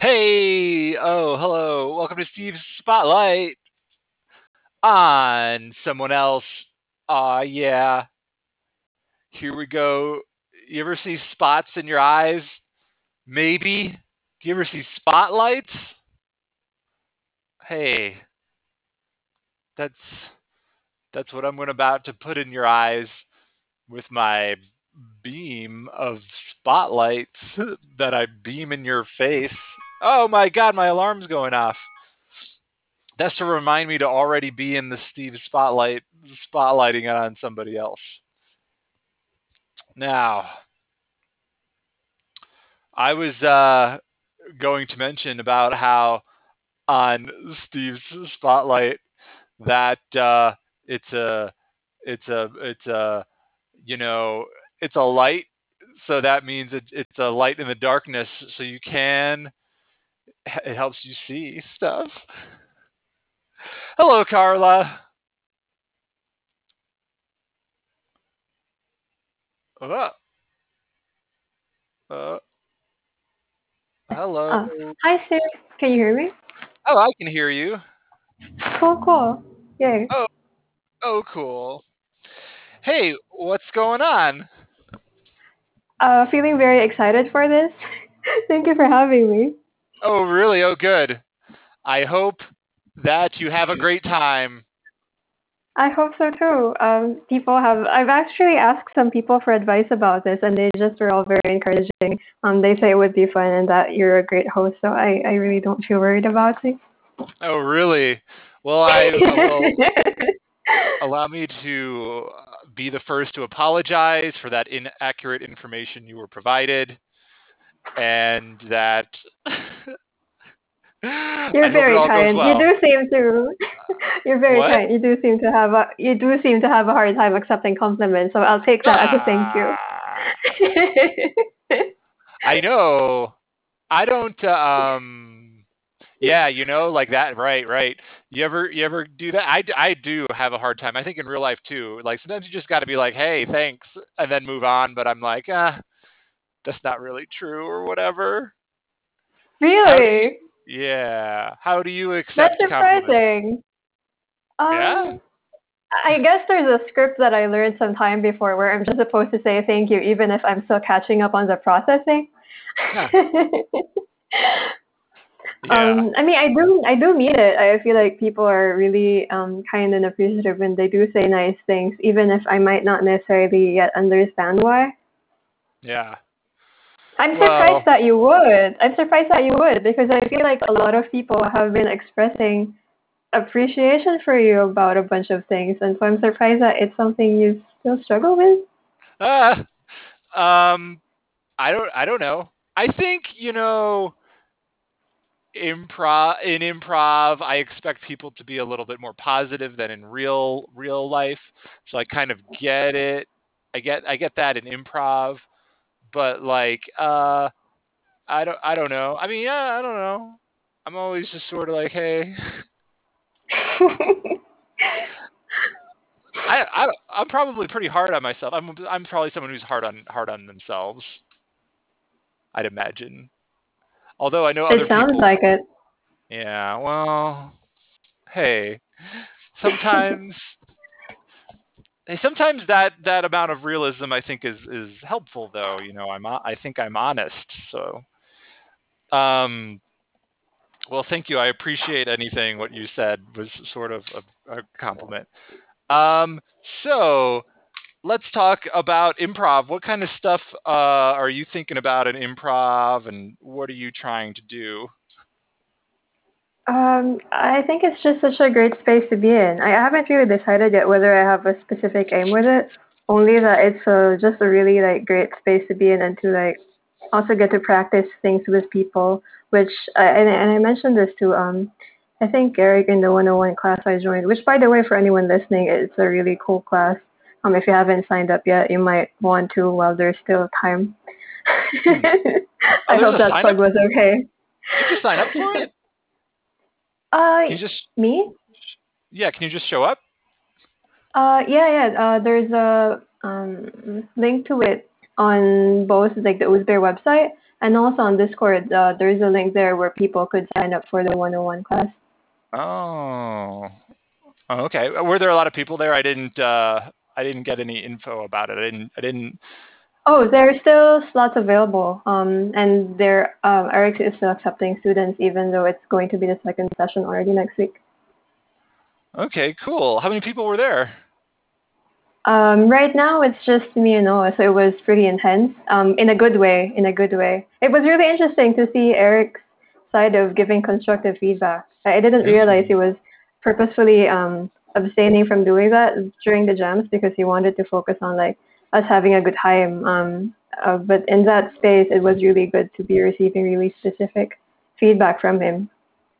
Hey, oh, hello. Welcome to Steve's Spotlight on someone else. Aw, yeah. Here we go. You ever see spots in your eyes? Maybe. Do you ever see spotlights? Hey, that's that's what I'm about to put in your eyes with my beam of spotlights that I beam in your face. Oh my god, my alarm's going off. That's to remind me to already be in the Steve spotlight, spotlighting it on somebody else. Now, I was uh, going to mention about how on Steve's spotlight that uh, it's a, it's a, it's a, you know, it's a light. So that means it, it's a light in the darkness. So you can, it helps you see stuff. Hello, Carla. Uh, uh, hello. Uh, hi, Steve. Can you hear me? Oh, I can hear you. Cool, cool. Yay. Oh, oh, cool. Hey, what's going on? Uh, feeling very excited for this. Thank you for having me. Oh, really? Oh, good. I hope that you have a great time. I hope so too. Um, people have. I've actually asked some people for advice about this, and they just were all very encouraging. Um, they say it would be fun and that you're a great host, so I, I really don't feel worried about it. Oh, really? Well, I will allow me to uh, be the first to apologize for that inaccurate information you were provided, and that. You're very kind. well. You do seem to. You're very What? kind. You do seem to have a. You do seem to have a hard time accepting compliments, so I'll take that as a thank you. I know. I don't. Um. Yeah, you know, like that. Right, right. You ever, you ever do that? I, I do have a hard time. I think in real life too. Like sometimes you just got to be like, "Hey, thanks," and then move on. But I'm like, ah, that's not really true, or whatever. Really? Yeah. How do you That's accept compliments? surprising. Yeah. Um, I guess there's a script that I learned some time before where I'm just supposed to say thank you even if I'm still catching up on the processing. Huh. Yeah. um, I mean, I do, I do mean it. I feel like people are really um, kind and appreciative when they do say nice things, even if I might not necessarily yet understand why. Yeah. I'm Well. surprised that you would. I'm surprised that you would because I feel like a lot of people have been expressing appreciation for you about a bunch of things, and so I'm surprised that it's something you still struggle with. Ah. Um. I don't. I don't know. I think you know. improv in improv i expect people to be a little bit more positive than in real real life so i kind of get it i get i get that in improv but like uh i don't i don't know. I mean yeah i don't know. I'm always just sort of like hey. I I I'm probably pretty hard on myself. I'm i'm probably someone who's hard on hard on themselves. I'd imagine. Although i know other it sounds people like it. yeah well hey. Sometimes sometimes that that amount of realism I think is is helpful though. You know, I'm I think I'm honest. So, um, well, thank you. I appreciate anything what you said was sort of a, a compliment. Um, so let's talk about improv. What kind of stuff uh, are you thinking about in improv, and what are you trying to do? Um, I think it's just such a great space to be in. I haven't really decided yet whether I have a specific aim with it. Only that it's a, just a really like great space to be in and to like also get to practice things with people. Which I, and, and I mentioned this to um, I think Eric in the 101 class I joined. Which by the way, for anyone listening, it's a really cool class. Um, if you haven't signed up yet, you might want to while there's still time. Hmm. Oh, I hope that plug up. was okay. Did you sign up for it? Uh, Can you just me? yeah? Can you just show up? Uh, yeah, yeah. Uh, there's a um, link to it on both like the Uzbear website And also on Discord, uh, there's a link there where people could sign up for the 101 class. Oh. oh okay. Were there a lot of people there? I didn't. Uh, I didn't get any info about it. I didn't. I didn't. Oh, there are still slots available, um, and there um, Eric is still accepting students, even though it's going to be the second session already next week. Okay, cool. How many people were there? Um, right now, it's just me and Noah, so it was pretty intense. Um, in a good way. In a good way. It was really interesting to see Eric's side of giving constructive feedback. I didn't realize he was purposefully um, abstaining from doing that during the jams because he wanted to focus on like us having a good time. Um, uh, but in that space, it was really good to be receiving really specific feedback from him.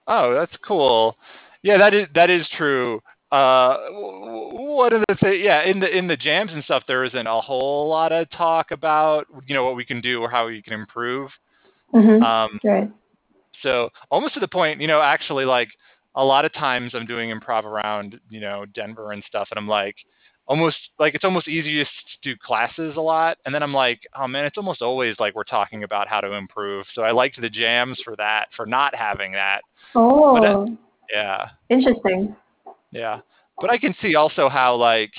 Oh, that's cool. Yeah, that is that is true. Uh, one of the things, yeah, in the in the jams and stuff, there isn't a whole lot of talk about you know what we can do or how we can improve. Mm-hmm. Um, right. So almost to the point, you know, actually, like a lot of times I'm doing improv around you know Denver and stuff, and I'm like, almost like it's almost easiest to do classes a lot, and then I'm like, oh man, it's almost always like we're talking about how to improve. So I liked the jams for that, for not having that. Oh. But, uh, yeah. Interesting. Yeah. But I can see also how like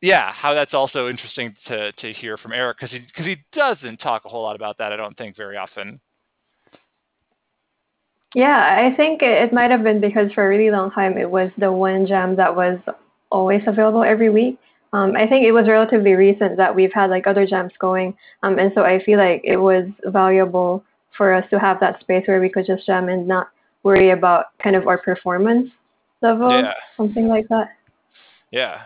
yeah, how that's also interesting to to hear from Eric because he because he doesn't talk a whole lot about that. I don't think very often. Yeah, I think it, it might have been because for a really long time it was the one jam that was always available every week. Um, I think it was relatively recent that we've had like other jams going, um, and so I feel like it was valuable for us to have that space where we could just jam and not worry about kind of our performance level, yeah. something like that. Yeah.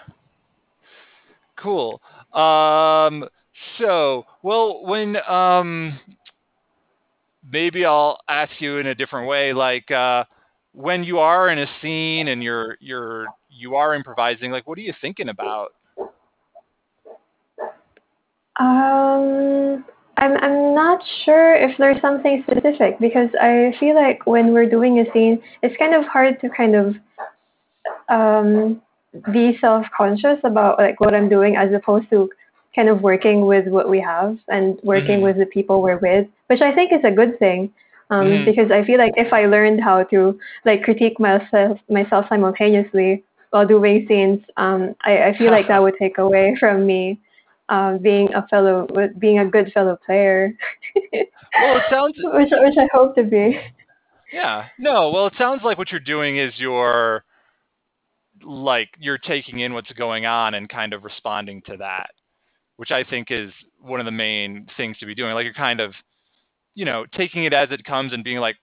Cool. Um, so, well, when um, maybe I'll ask you in a different way, like uh, when you are in a scene and you're you're you are improvising, like what are you thinking about? Um, I'm I'm not sure if there's something specific because I feel like when we're doing a scene, it's kind of hard to kind of um, be self-conscious about like what I'm doing as opposed to kind of working with what we have and working mm-hmm. with the people we're with, which I think is a good thing. Um, mm-hmm. Because I feel like if I learned how to like critique myself myself simultaneously while doing scenes, um, I, I feel like that would take away from me uh, being a fellow, being a good fellow player. well, it sounds which which I hope to be. Yeah. No. Well, it sounds like what you're doing is you're like you're taking in what's going on and kind of responding to that, which I think is one of the main things to be doing. Like you're kind of, you know, taking it as it comes and being like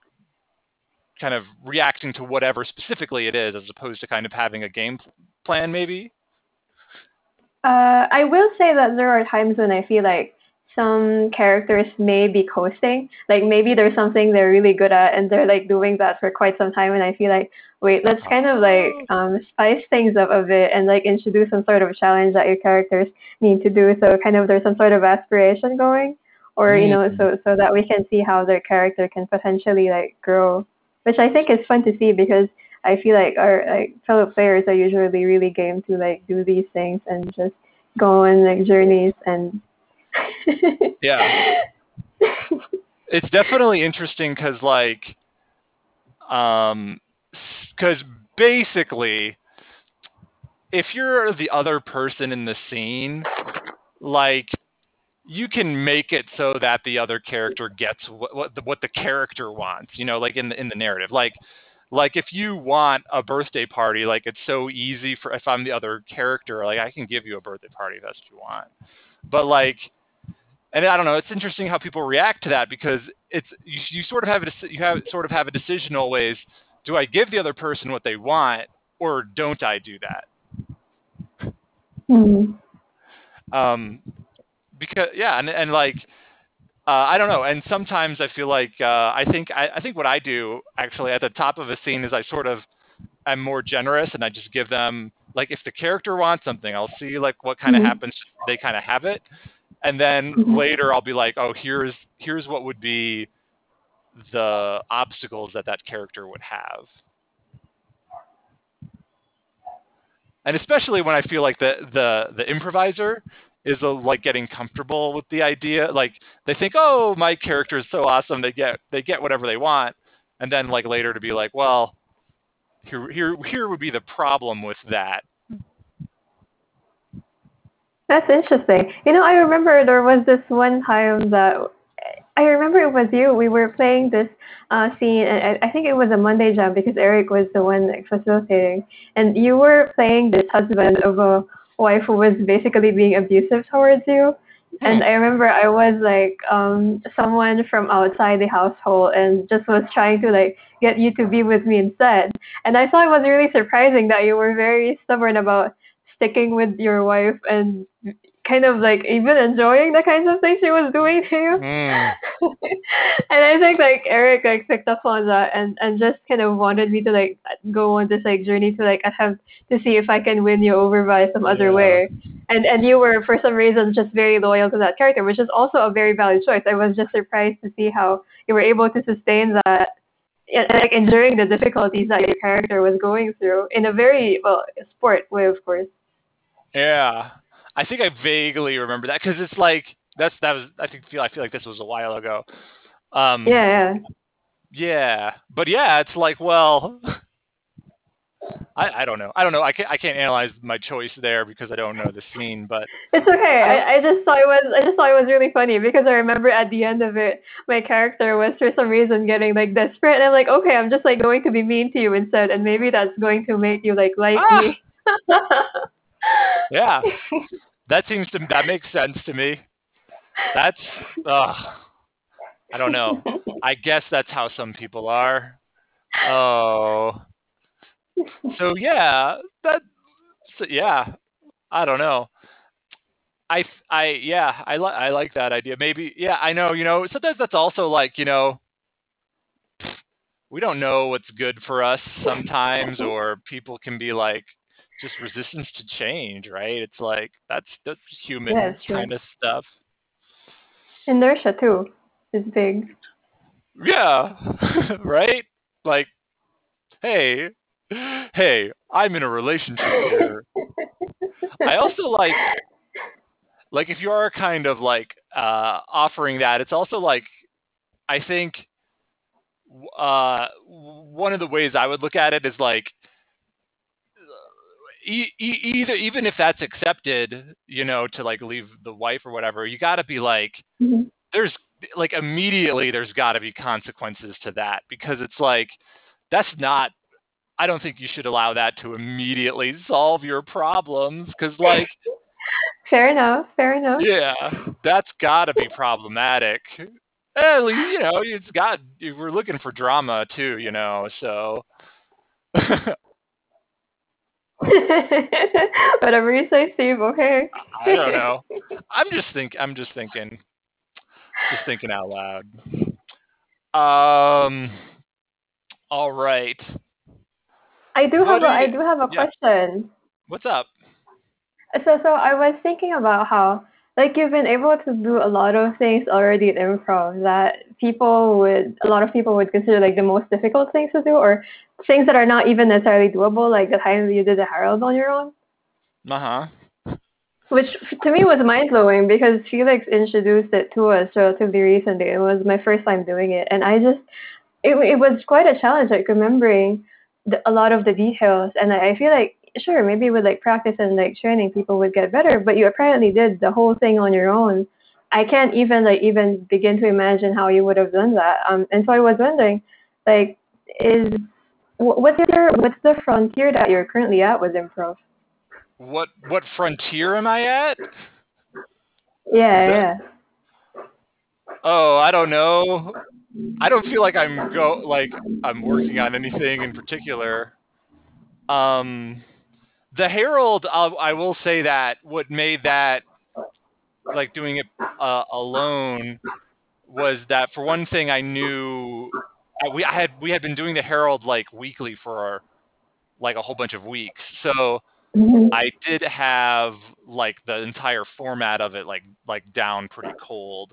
kind of reacting to whatever specifically it is as opposed to kind of having a game plan maybe uh, I will say that there are times when I feel like some characters may be coasting. Like maybe there's something they're really good at and they're like doing that for quite some time and I feel like, wait, let's kind of like um spice things up a bit and like introduce some sort of challenge that your characters need to do so kind of there's some sort of aspiration going. Or, you know, so so that we can see how their character can potentially like grow. Which I think is fun to see because I feel like our like fellow players are usually really game to like do these things and just go on like journeys and yeah. It's definitely interesting because like um because basically if you're the other person in the scene like you can make it so that the other character gets what what the, what the character wants you know like in the in the narrative. Like like if you want a birthday party like it's so easy for if i'm the other character like i can give you a birthday party if that's what you want. But like and i don't know it's interesting how people react to that because it's you, you sort of have a you have sort of have a decision always do i give the other person what they want or don't i do that? Mm-hmm. um because yeah and and like uh, I don't know, and sometimes I feel like uh, I think I, I think what I do actually at the top of a scene is I sort of am more generous and I just give them like if the character wants something, I'll see like what kind of mm-hmm. happens. They kind of have it, and then mm-hmm. later I'll be like, oh, here's here's what would be the obstacles that that character would have. And especially when I feel like the the the improviser is a, like getting comfortable with the idea. Like they think, oh, my character is so awesome, they get they get whatever they want, and then like later to be like, well, here here here would be the problem with that. That's interesting. You know, I remember there was this one time that I remember it was you. We were playing this uh, scene, and I think it was a Monday jam because Eric was the one like, facilitating, and you were playing this husband of a wife who was basically being abusive towards you. And I remember I was like um someone from outside the household and just was trying to like get you to be with me instead. And I thought it was really surprising that you were very stubborn about sticking with your wife and kind of like even enjoying the kinds of things she was doing to you. Mm. and I think like Eric like picked up on that and and just kind of wanted me to like go on this like journey to like attempt to see if I can win you over by some other Yeah. way. And and you were for some reason just very loyal to that character, which is also a very valid choice. I was just surprised to see how you were able to sustain that and, like enduring the difficulties that your character was going through in a very well sport way of course. Yeah, I think I vaguely remember that because it's like that's that was I think feel I feel like this was a while ago. Um, Yeah, yeah. But yeah, it's like well, I I don't know. I don't know. I can't I can't analyze my choice there because I don't know the scene. But It's okay. I, I just thought it was I just thought it was really funny because I remember at the end of it my character was for some reason getting like desperate and I'm like, okay, I'm just like going to be mean to you instead and maybe that's going to make you like like Ah! me. yeah, that seems to that makes sense to me. That's ugh, I don't know. I guess that's how some people are. Oh, so yeah, that so yeah. I don't know. I I yeah, I like I like that idea. Maybe yeah, I know, you know, sometimes that's also like, you know, we don't know what's good for us sometimes or people can be like just resistance to change, right? It's like that's that's human Yeah, kind of stuff. Inertia too is big. Yeah. right? Like hey, hey, I'm in a relationship here. I also like like if you are kind of like uh offering that, it's also like I think uh one of the ways I would look at it is like e- either even if that's accepted, you know, to like leave the wife or whatever, you got to be like Mhm. there's like immediately there's got to be consequences to that because it's like that's not I don't think you should allow that to immediately solve your problems cuz like Fair enough, fair enough. yeah, that's got to be problematic. At least, you know, it's got we're looking for drama too, you know, so Whatever you say, Steve, okay. I don't know. I'm just think I'm just thinking just thinking out loud. Um all right. I do What have do a I do have a yeah. question. What's up? So so I was thinking about how like you've been able to do a lot of things already in improv that people would a lot of people would consider like the most difficult things to do or things that are not even necessarily doable, like the time you did the Harold on your own. Uh-huh. Which to me was mind blowing because Felix introduced it to us relatively recently. It was my first time doing it, and I just it it was quite a challenge, like remembering the, a lot of the details. And I, I feel like sure maybe with like practice and like training, people would get better. But you apparently did the whole thing on your own. I can't even like even begin to imagine how you would have done that. Um, and so I was wondering, like, is what's your what's the frontier that you're currently at with improv? What what frontier am I at? Yeah, yeah. Oh, I don't know. I don't feel like I'm go like I'm working on anything in particular. Um, the Harold, I'll, I will say that what made that like doing it uh, alone was that for one thing I knew I, we I had we had been doing the Harold like weekly for like a whole bunch of weeks, so Mhm. I did have like the entire format of it like like down pretty cold.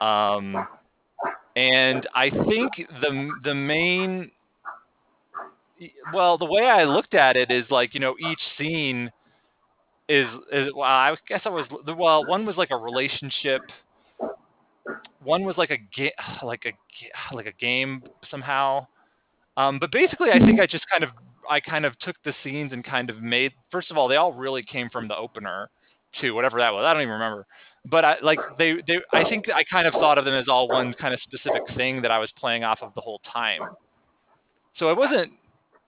Um and I think the the main well, the way I looked at it is like, you know, each scene is is well, I guess I was well. One was like a relationship. One was like a game, like a like a game somehow. Um, but basically, I think I just kind of I kind of took the scenes and kind of made. First of all, they all really came from the opener, to whatever that was. I don't even remember. But I like they they. I think I kind of thought of them as all one kind of specific thing that I was playing off of the whole time. So it wasn't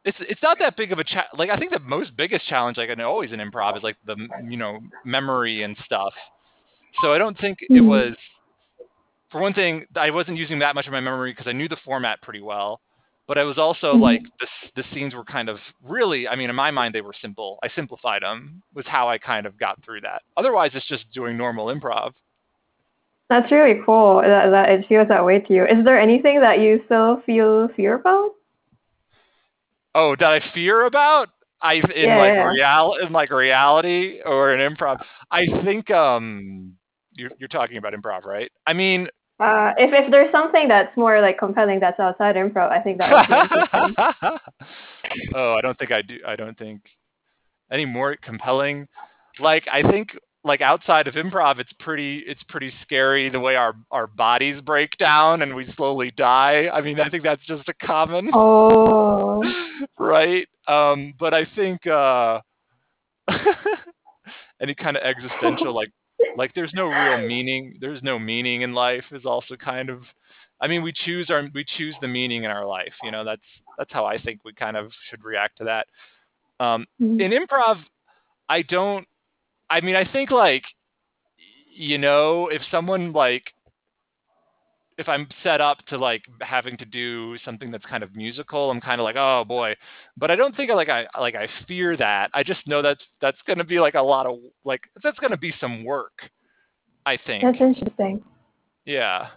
it's it's not that big of a cha- like I think the most biggest challenge like I know always in improv is like the you know memory and stuff. So I don't think Mm-hmm. it was for one thing I wasn't using that much of my memory because I knew the format pretty well. But I was also Mhm. like the s- the scenes were kind of really I mean in my mind they were simple. I simplified them was how I kind of got through that. Otherwise it's just doing normal improv. That's really cool that, that it feels that way to you. Is there anything that you still feel fear about? Oh, that I fear about? I in Yeah, like yeah. real in like reality or an improv. I think um you're you're talking about improv, right? I mean Uh, if if there's something that's more like compelling that's outside improv, I think that would be oh, I don't think I do. I don't think any more compelling. Like I think like outside of improv, it's pretty it's pretty scary the way our our bodies break down and we slowly die. I mean, I think that's just a common Oh, right. Um, but I think uh, any kind of existential like like there's no real meaning. There's no meaning in life is also kind of. I mean, we choose our we choose the meaning in our life. You know, that's that's how I think we kind of should react to that. Um, Mhm. in improv, I don't. I mean, I think like you know, if someone like if I'm set up to like having to do something that's kind of musical, I'm kind of like, oh boy. But I don't think I like I like I fear that. I just know that's that's going to be like a lot of like that's going to be some work. I think. that's interesting. Yeah.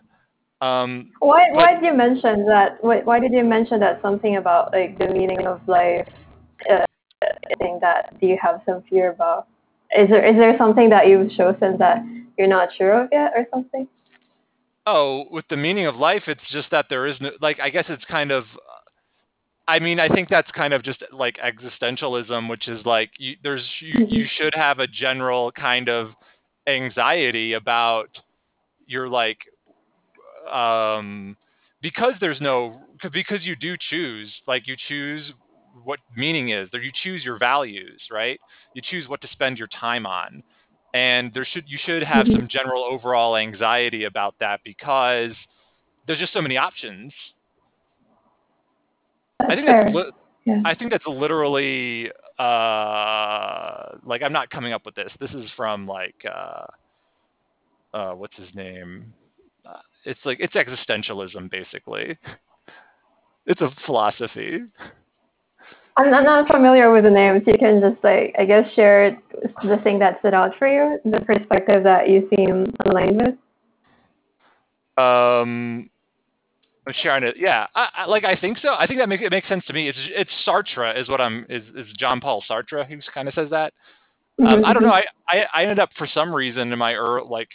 Um, Why But- why did you mention that? Why, why did you mention that something about like the meaning of life? Uh, thing that do you have some fear about. Is there is there something that you've chosen that you're not sure of yet, or something? oh, with the meaning of life, it's just that there is no like I guess it's kind of. I mean, I think that's kind of just like existentialism, which is like you, there's you, you should have a general kind of anxiety about your like um because there's no because you do choose like you choose what meaning is there you choose your values right? You choose what to spend your time on. And there should you should have Mhm. some general overall anxiety about that because there's just so many options. That's i think that's li- Yeah. i think that's literally uh like i'm not coming up with this. This is from like uh uh what's his name? Uh, it's like it's existentialism basically. It's a philosophy I'm, I'm not familiar with the names. You can just like I guess share the thing that stood out for you, the perspective that you seem aligned with. um I'm sharing it. Yeah, I, I, like I think so. I think that make, it makes sense to me. It's it's Sartre is what I'm is is John Paul Sartre who kind of says that. Um, I don't know. I, I I ended up for some reason in my early, like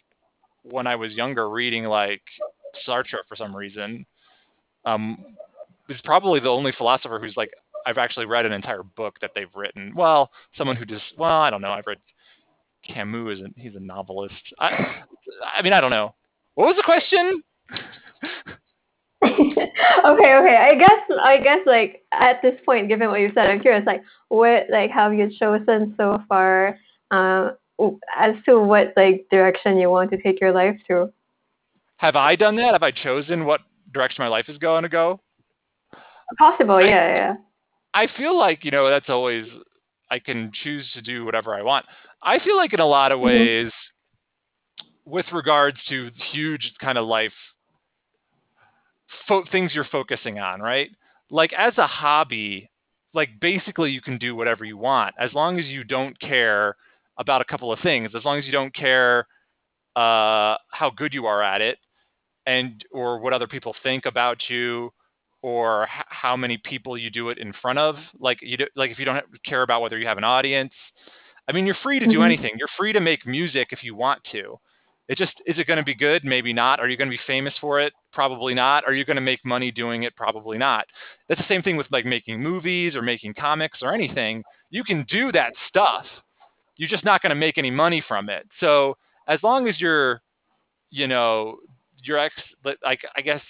when I was younger reading like Sartre for some reason. Um, he's probably the only philosopher who's like I've actually read an entire book that they've written. Well, someone who just well, I don't know. I've read Camus. Is he's a novelist. I I mean I don't know. What was the question? okay, okay. I guess I guess like at this point, given what you said, I'm curious. Like, what like have you chosen so far? Uh, as to what like direction you want to take your life to? Have I done that? Have I chosen what direction my life is going to go? Possible, I- yeah, yeah. I feel like, you know, that's always, I can choose to do whatever I want. I feel like in a lot of Mhm. ways, with regards to huge kind of life fo- things you're focusing on, right? Like as a hobby, like basically you can do whatever you want as long as you don't care about a couple of things, as long as you don't care uh, how good you are at it and or what other people think about you or h- how many people you do it in front of like you do, like if you don't care about whether you have an audience i mean you're free to do Mhm. anything. You're free to make music if you want to. It just is it going to be good? Maybe not. Are you going to be famous for it? Probably not. Are you going to make money doing it? Probably not. That's the same thing with like making movies or making comics or anything. You can do that stuff. You're just not going to make any money from it. So as long as you're, you know, your ex, like I guess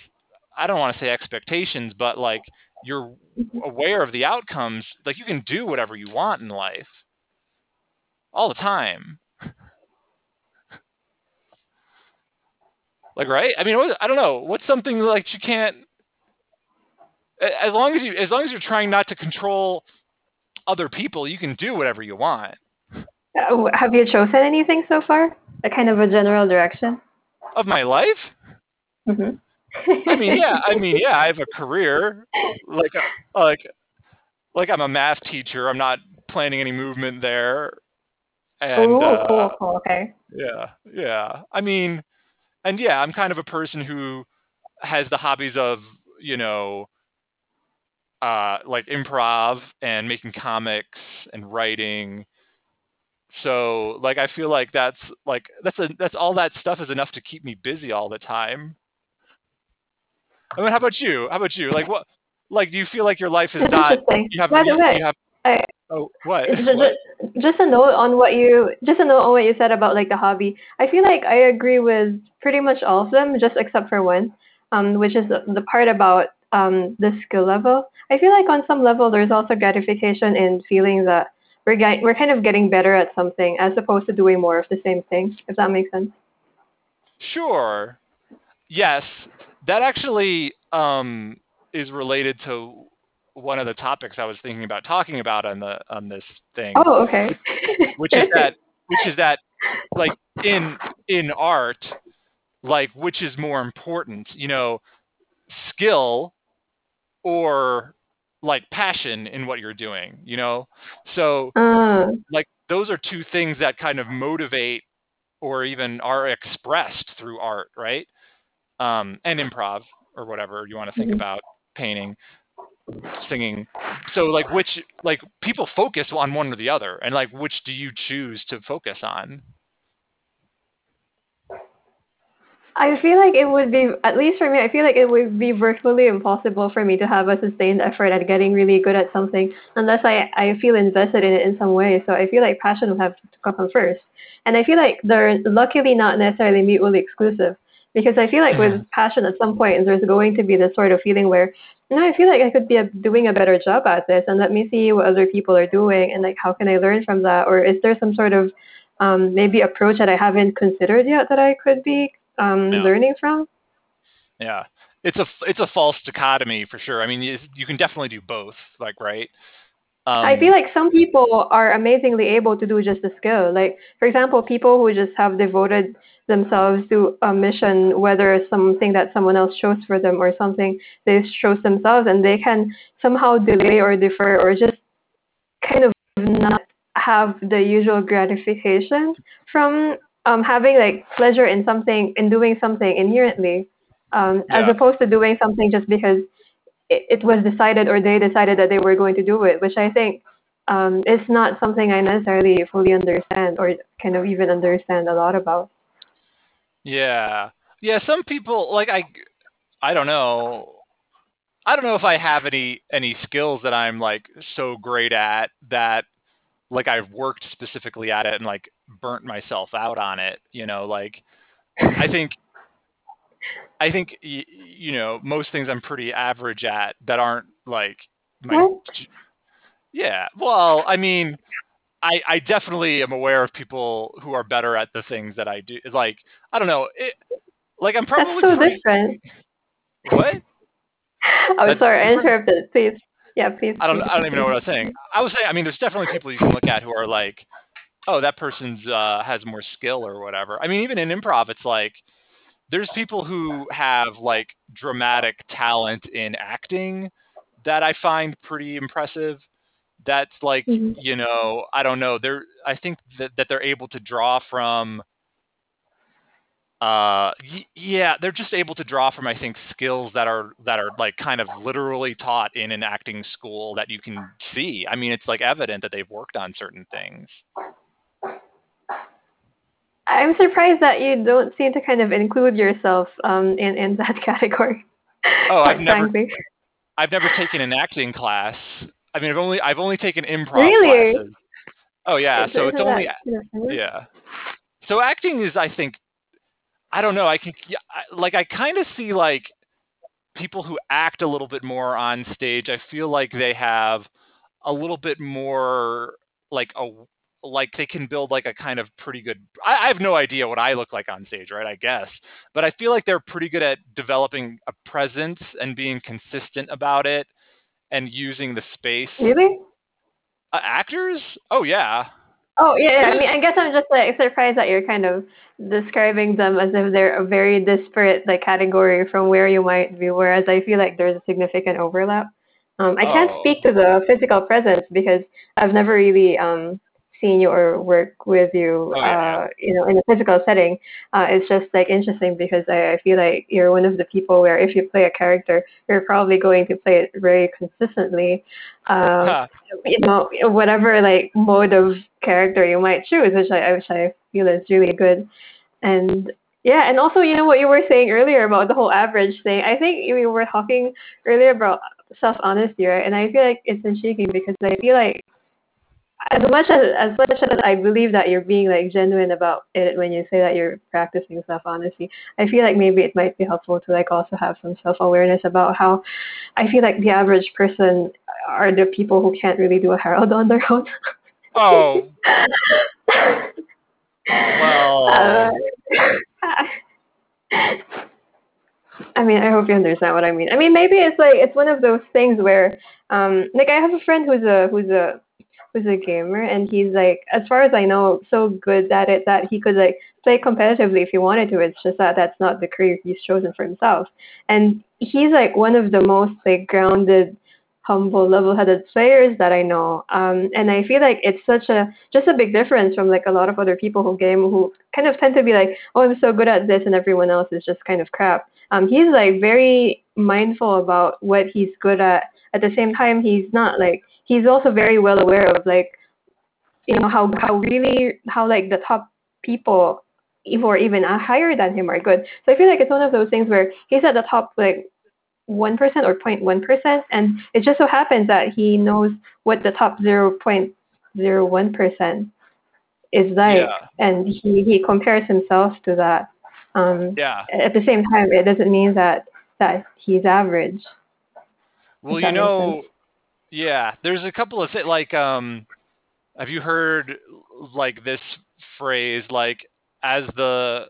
I don't want to say expectations, but like you're aware of the outcomes, like you can do whatever you want in life all the time. like right? I mean, I don't know. What's something like you can't as long as you as long as you're trying not to control other people, you can do whatever you want. Uh, have you chosen anything so far? A kind of a general direction of my life? Mm-hmm. I mean, yeah. I mean, yeah. I have a career, like, like, like I'm a math teacher. I'm not planning any movement there. And Ooh, uh, cool, cool, okay. Yeah, yeah. I mean, and yeah, I'm kind of a person who has the hobbies of, you know, uh, like improv and making comics and writing. So like I feel like that's like that's a that's all that stuff is enough to keep me busy all the time. I mean, how about you? How about you? Like what? Like do you feel like your life is not? You have, By the you, way, you have, I, oh what? just, what? just a note on what you just a note on what you said about like the hobby. I feel like I agree with pretty much all of them, just except for one, um, which is the, the part about um, the skill level. I feel like on some level there's also gratification in feeling that we're get, we're kind of getting better at something as opposed to doing more of the same thing. If that makes sense. Sure. Yes, that actually um, is related to one of the topics I was thinking about talking about on the on this thing. Oh, okay. which is that which is that like in in art, like which is more important, you know, skill or like passion in what you're doing, you know? So uh. like those are two things that kind of motivate or even are expressed through art, right? Um, and improv or whatever you want to think mm-hmm. about, painting, singing. So like which like people focus on one or the other and like which do you choose to focus on? I feel like it would be, at least for me, I feel like it would be virtually impossible for me to have a sustained effort at getting really good at something unless I, I feel invested in it in some way. So I feel like passion would have to come first. And I feel like they're luckily not necessarily mutually exclusive because I feel like with passion at some point there's going to be this sort of feeling where you know, I feel like I could be a, doing a better job at this and let me see what other people are doing and like how can I learn from that or is there some sort of um, maybe approach that I haven't considered yet that I could be um, yeah. learning from. Yeah, it's a it's a false dichotomy for sure. I mean, you, you can definitely do both, like right. Um, I feel like some people are amazingly able to do just a skill. Like, for example, people who just have devoted themselves to a mission, whether it's something that someone else chose for them or something they chose themselves, and they can somehow delay or defer or just kind of not have the usual gratification from um, having like pleasure in something in doing something inherently um, yeah. as opposed to doing something just because it, it, was decided or they decided that they were going to do it which i think um, is not something i necessarily fully understand or kind of even understand a lot about yeah yeah some people like i i don't know i don't know if i have any any skills that i'm like so great at that like I've worked specifically at it and like burnt myself out on it, you know, like I think I think you know most things I'm pretty average at that aren't like my yeah. Well, I mean, I I definitely am aware of people who are better at the things that I do. It's Like I don't know, it, like I'm probably That's so pretty, different. What? I'm That's sorry, different? I interrupted. Please. Yeah, please. I don't. I don't even know what I was saying. I was saying. I mean, there's definitely people you can look at who are like, oh, that person's uh, has more skill or whatever. I mean, even in improv, it's like there's people who have like dramatic talent in acting that I find pretty impressive. That's like, mm-hmm. you know, I don't know. They're I think that, that they're able to draw from uh yeah they're just able to draw from i think skills that are that are like kind of literally taught in an acting school that you can see i mean it's like evident that they've worked on certain things i'm surprised that you don't seem to kind of include yourself um in in that category oh i've never i've never taken an acting class i mean i've only i've only taken improv really? classes Oh yeah, so it's only that kind of similar? yeah. So acting is, I think, I don't know. I can like I kind of see like people who act a little bit more on stage. I feel like they have a little bit more like a like they can build like a kind of pretty good I, I have no idea what i look like on stage right i guess but i feel like they're pretty good at developing a presence and being consistent about it and using the space Really? uh, actors oh yeah Oh yeah, yeah. I mean, I guess I'm just like surprised that you're kind of describing them as if they're a very disparate like category from where you might be. Whereas I feel like there's a significant overlap. Um, I can't Oh. speak to the physical presence because I've never really um seen you or work with you, Oh, yeah, uh, you know, in a physical setting. Uh, it's just like interesting because I, I feel like you're one of the people where if you play a character, you're probably going to play it very consistently. Um, Huh. you know, whatever like mode of character you might choose, which I which I feel is really good. And yeah, and also you know what you were saying earlier about the whole average thing. I think we were talking earlier about self honesty, right? And I feel like it's intriguing because I feel like as much as as much as I believe that you're being like genuine about it when you say that you're practicing self honesty, I feel like maybe it might be helpful to like also have some self awareness about how I feel like the average person are the people who can't really do a Harold on their own. oh Well- Uh, I mean, I hope you understand what I mean. I mean, maybe it's like it's one of those things where, um, like I have a friend who's a who's a who's a gamer, and he's like, as far as I know, so good at it that he could like play competitively if he wanted to. It's just that that's not the career he's chosen for himself, and he's like one of the most like grounded humble, level-headed players that I know. Um, and I feel like it's such a just a big difference from like a lot of other people who game who kind of tend to be like, oh, I'm so good at this, and everyone else is just kind of crap. Um, he's like very mindful about what he's good at. At the same time, he's not like he's also very well aware of like, you know, how how really how like the top people who are even higher than him are good. So I feel like it's one of those things where he's at the top like one percent or 0.1 percent, and it just so happens that he knows what the top 0.01 percent is like, Yeah. and he he compares himself to that. Um, yeah at the same time, it doesn't mean that that he's average. Well, you know. Yeah, there's a couple of things like um have you heard like this phrase like as the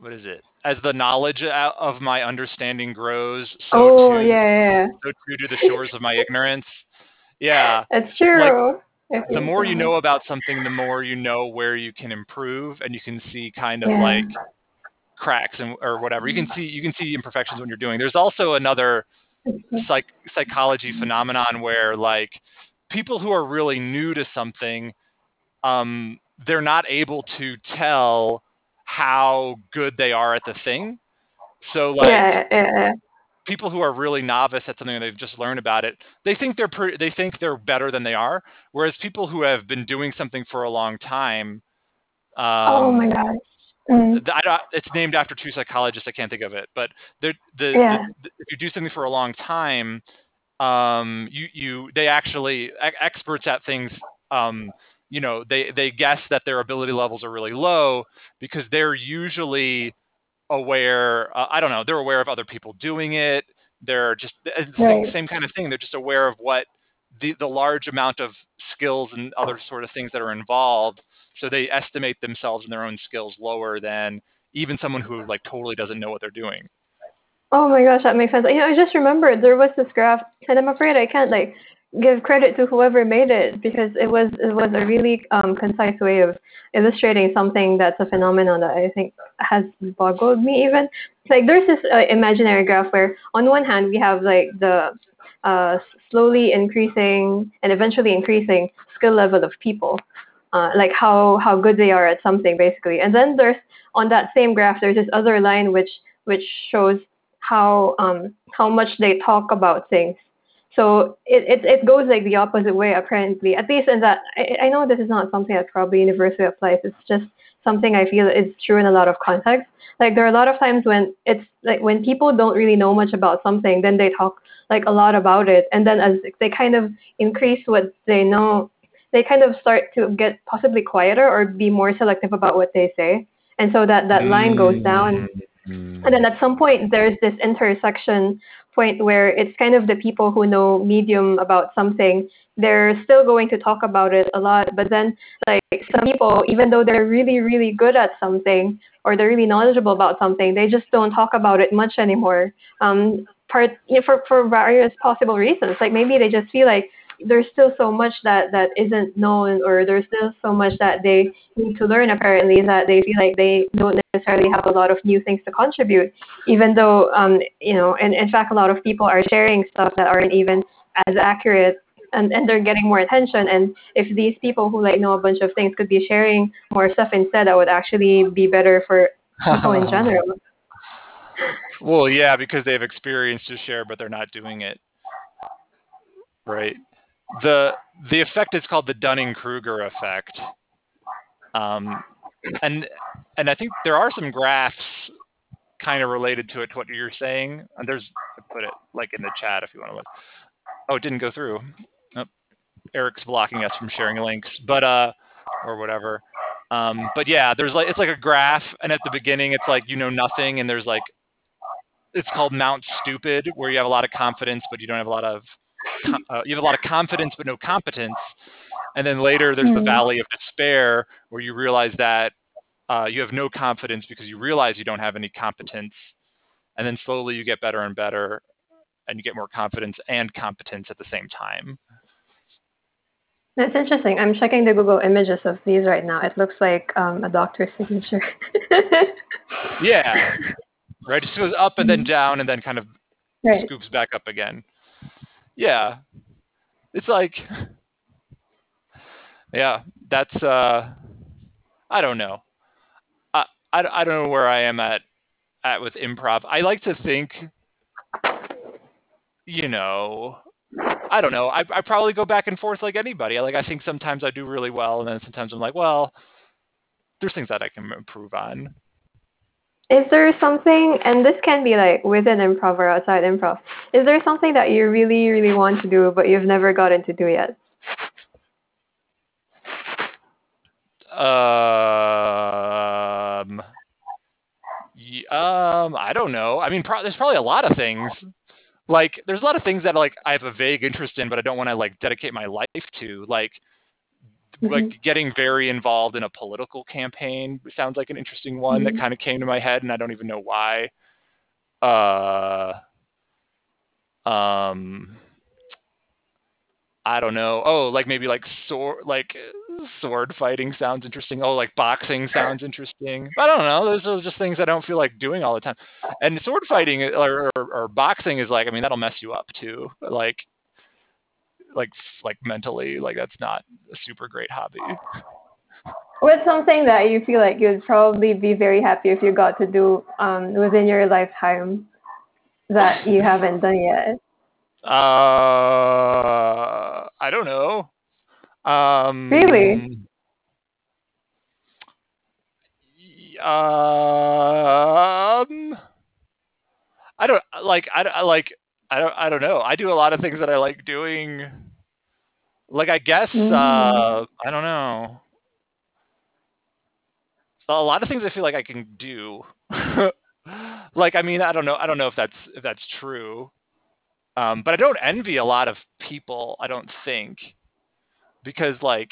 what is it? As the knowledge of my understanding grows, so oh too yeah, yeah, so too do the shores of my ignorance. Yeah. that's true. If The more you know about something, the more you know where you can improve and you can see kind of Yeah. like cracks and or whatever. You can see you can see imperfections when you're doing. There's also another psych psychology phenomenon where like people who are really new to something um they're not able to tell how good they are at the thing. So like yeah, yeah, people who are really novice at something and they've just learned about it they think they're pre- they think they're better than they are. Whereas people who have been doing something for a long time um oh my god. Mm. th- I don't, it's named after two psychologists. I can't think of it, but the, Yeah. the, if you do something for a long time, um, you you they actually experts at things. Um, you know, they they guess that their ability levels are really low because they're usually aware. Uh, I don't know. They're aware of other people doing it. They're just the same, same kind of thing. They're just aware of what the the large amount of skills and other sort of things that are involved so they estimate themselves and their own skills lower than even someone who like totally doesn't know what they're doing Oh my gosh, that makes sense. You know, I just remembered there was this graph, and I'm afraid I can't like give credit to whoever made it because it was it was a really um, concise way of illustrating something that's a phenomenon that I think has boggled me even. Like there's this uh, imaginary graph where on one hand we have like the uh, slowly increasing and eventually increasing skill level of people, uh, like how how good they are at something basically, and then there's on that same graph there's this other line which which shows how um how much they talk about things. So it, it it goes like the opposite way apparently. At least in that I, I know this is not something that probably universally applies. It's just something I feel is true in a lot of contexts. Like there are a lot of times when it's like when people don't really know much about something, then they talk like a lot about it, and then as they kind of increase what they know, they kind of start to get possibly quieter or be more selective about what they say. And so that, that line goes down. Mm. And then at some point, there's this intersection point where it's kind of the people who know medium about something they're still going to talk about it a lot but then like some people even though they're really really good at something or they're really knowledgeable about something they just don't talk about it much anymore um part you know, for for various possible reasons like maybe they just feel like there's still so much that that isn't known or there's still so much that they need to learn apparently that they feel like they don't necessarily have a lot of new things to contribute. Even though um you know and in fact a lot of people are sharing stuff that aren't even as accurate and, and they're getting more attention. And if these people who like know a bunch of things could be sharing more stuff instead that would actually be better for people in general. Well yeah because they have experience to share but they're not doing it right the the effect is called the Dunning Kruger effect, um, and and I think there are some graphs kind of related to it to what you're saying. And there's I put it like in the chat if you want to look. Oh, it didn't go through. Oh, Eric's blocking us from sharing links, but uh, or whatever. Um, but yeah, there's like it's like a graph, and at the beginning it's like you know nothing, and there's like it's called Mount Stupid, where you have a lot of confidence, but you don't have a lot of uh, you have a lot of confidence but no competence. And then later there's mm. the valley of despair where you realize that uh, you have no confidence because you realize you don't have any competence. And then slowly you get better and better and you get more confidence and competence at the same time. That's interesting. I'm checking the Google images of these right now. It looks like um, a doctor's signature. yeah. Right. It just goes up and then mm-hmm. down and then kind of right. scoops back up again yeah, it's like, yeah, that's uh, I don't know. I, I, I don't know where I am at at with improv. I like to think, you know, I don't know. I I probably go back and forth like anybody. Like I think sometimes I do really well, and then sometimes I'm like, well, there's things that I can improve on. Is there something, and this can be like within improv or outside improv, is there something that you really, really want to do but you've never gotten to do yet? Um, um, I don't know. I mean, pro- there's probably a lot of things. Like, there's a lot of things that like I have a vague interest in, but I don't want to like dedicate my life to. Like. Like getting very involved in a political campaign sounds like an interesting one mm-hmm. that kind of came to my head and I don't even know why. Uh, um, I don't know. Oh, like maybe like sword, like sword fighting sounds interesting. Oh, like boxing sounds interesting. I don't know. Those are just things I don't feel like doing all the time. And sword fighting or, or, or boxing is like, I mean, that'll mess you up too. Like like like mentally like that's not a super great hobby. What's something that you feel like you'd probably be very happy if you got to do um, within your lifetime that you haven't done yet. Uh i don't know. Um really? um I don't like I, like I don't I don't know. I do a lot of things that I like doing. Like I guess mm. uh I don't know. A lot of things I feel like I can do. like I mean I don't know I don't know if that's if that's true. Um but I don't envy a lot of people, I don't think. Because like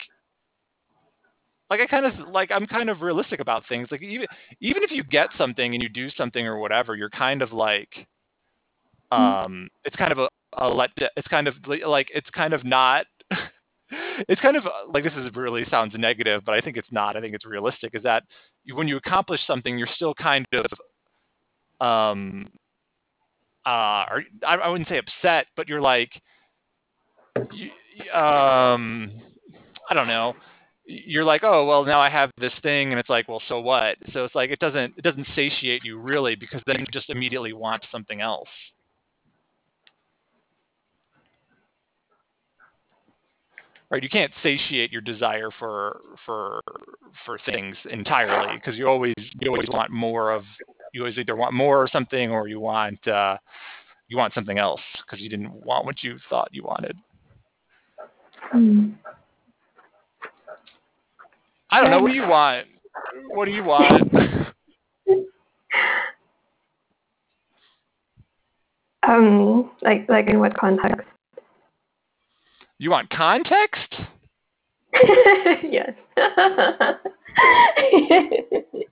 like I kind of like I'm kind of realistic about things. Like even even if you get something and you do something or whatever, you're kind of like Mm-hmm. Um it's kind of a, a let it's kind of like it's kind of not it's kind of like this is really sounds negative but i think it's not i think it's realistic is that when you accomplish something you're still kind of um uh or i, I wouldn't say upset but you're like um i don't know. You're like oh well now i have this thing and it's like well so what? So it's like it doesn't it doesn't satiate you really because then you just immediately want something else right? You can't satiate your desire for for for things entirely because you always you always want more of you always either want more or something or you want uh, you want something else because you didn't want what you thought you wanted. Mm. I don't know. What do you want? What do you want? um, like like in what context? You want context? yes.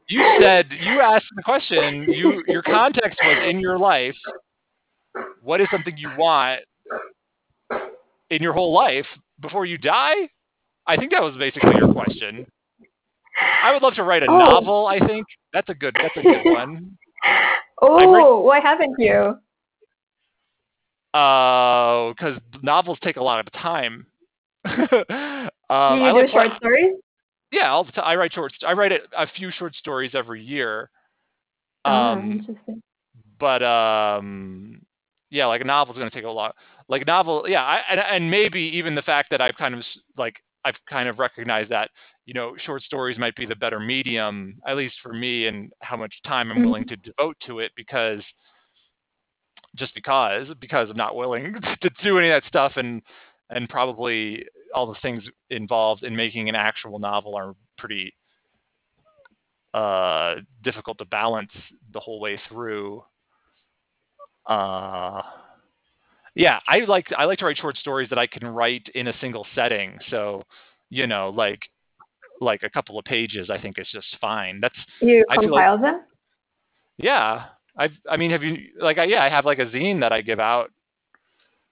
you said you asked the question. You your context was in your life. What is something you want in your whole life before you die? I think that was basically your question. I would love to write a Oh. novel. I think that's a good. That's a good one. oh, why haven't you? Uh, because novels take a lot of time. um, Do you I do like short stories? Yeah, all the time. I write short. I write a, a few short stories every year. oh, Um, interesting. but um, yeah, like a novel's going to take a lot. Like a novel, yeah, I, and and maybe even the fact that I've kind of like I've kind of recognized that you know short stories might be the better medium, at least for me, and how much time I'm willing to devote to it because just because because I'm not willing to do any of that stuff and and probably all the things involved in making an actual novel are pretty uh difficult to balance the whole way through. Uh yeah i like i like to write short stories that i can write in a single setting. So you know like like a couple of pages i think is just fine. That's You I feel like- compile them? yeah i i mean have you like I, yeah i have like a zine that i give out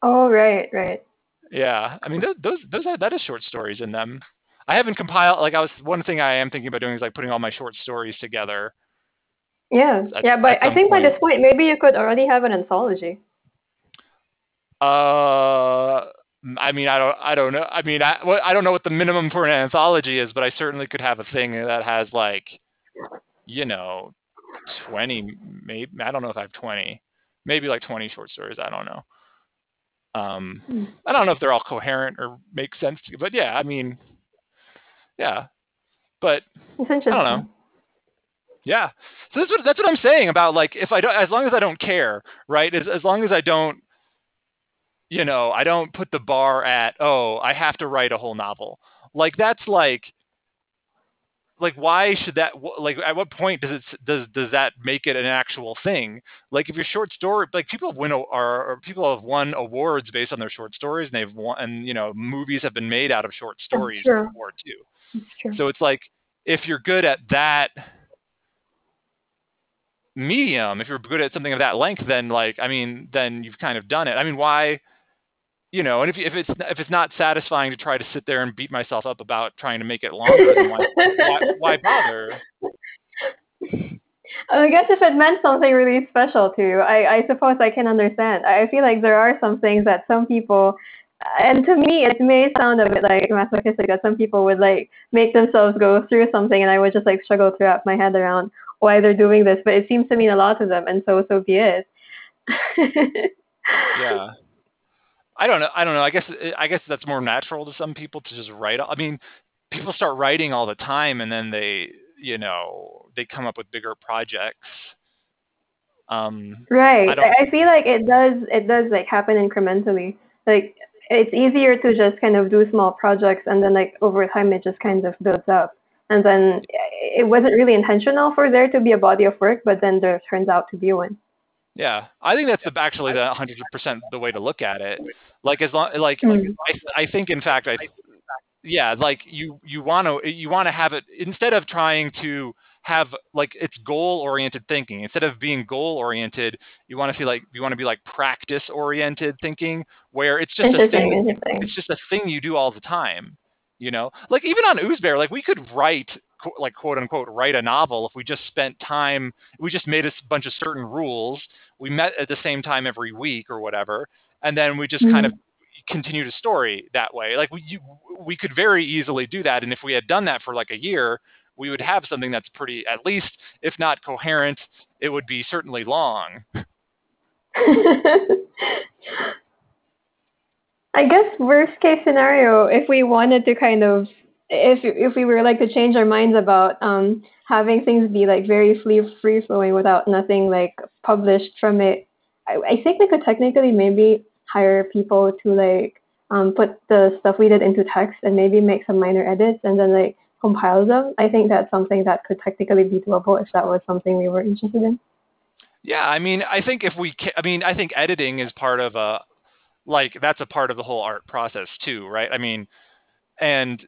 Oh, right, right. Yeah, I mean those those those are, that is short stories in them. I haven't compiled like I was one thing I am thinking about doing is like putting all my short stories together. Yeah, At- yeah, but I think by this point, maybe you could already have an anthology. Uh, I mean I don't I don't know. I mean I well, I don't know what the minimum for an anthology is, but I certainly could have a thing that has like, you know, twenty maybe I don't know if I have twenty, maybe like twenty short stories. I don't know. Um, Hmm. I don't know if they're all coherent or make sense, to, but yeah, I mean, yeah, but It's interesting. know. Yeah. So that's what that's what I'm saying about like if I don't as long as I don't care, right? As as long as I don't you know, I don't put the bar at, oh, I have to write a whole novel. Like that's like like why should that like at what point does it does does that make it an actual thing? Like if your short story like people win a- are or people have won awards based on their short stories and they've won and you know movies have been made out of short stories before too. True. So it's like if you're good at that medium, if you're good at something of that length, then like I mean, then you've kind of done it. I mean, why? You know, and if if it's if it's not satisfying to try to sit there and beat myself up about trying to make it longer, why why, why bother? I guess if it meant something really special to you, I, I suppose I can understand. I feel like there are some things that some people, and to me, it may sound a bit like masochistic that some people would like make themselves go through something, and I would just like struggle to wrap my head around why they're doing this. But it seems to mean a lot to them, and so so be it. Yeah. I don't know. I don't know. I guess I guess that's more natural to some people to just write. I mean, people start writing all the time, and then they, you know, they come up with bigger projects. Um, Right. I I, I feel like it does it does like happen incrementally. Like it's easier to just kind of do small projects and then like over time it just kind of builds up. And then it wasn't really intentional for there to be a body of work, but then there turns out to be one. Yeah, I think that's the, actually the 100% the way to look at it. Like as long like, like Mm. I I think in fact I yeah, like you you want to you want to have it instead of trying to have like it's goal oriented thinking. Instead of being goal oriented, you want to see like you want to be like practice oriented thinking where it's just a thing it's just a thing you do all the time you know like even on Oozbear, like we could write qu- like quote unquote write a novel if we just spent time we just made a bunch of certain rules we met at the same time every week or whatever and then we just kind of continue the story that way. Like we you, we could very easily do that and if we had done that for like a year we would have something that's pretty at least if not coherent it would be certainly long. I guess worst case scenario, if we wanted to kind of, if if we were like to change our minds about um having things be like very free free flowing without nothing like published from it, I, I think we could technically maybe hire people to like um put the stuff we did into text and maybe make some minor edits and then like compile them. I think that's something that could technically be doable if that was something we were interested in. Yeah, I mean, I think if we, ca- I mean, I think editing is part of a, like, that's a part of the whole art process too, right? I mean, and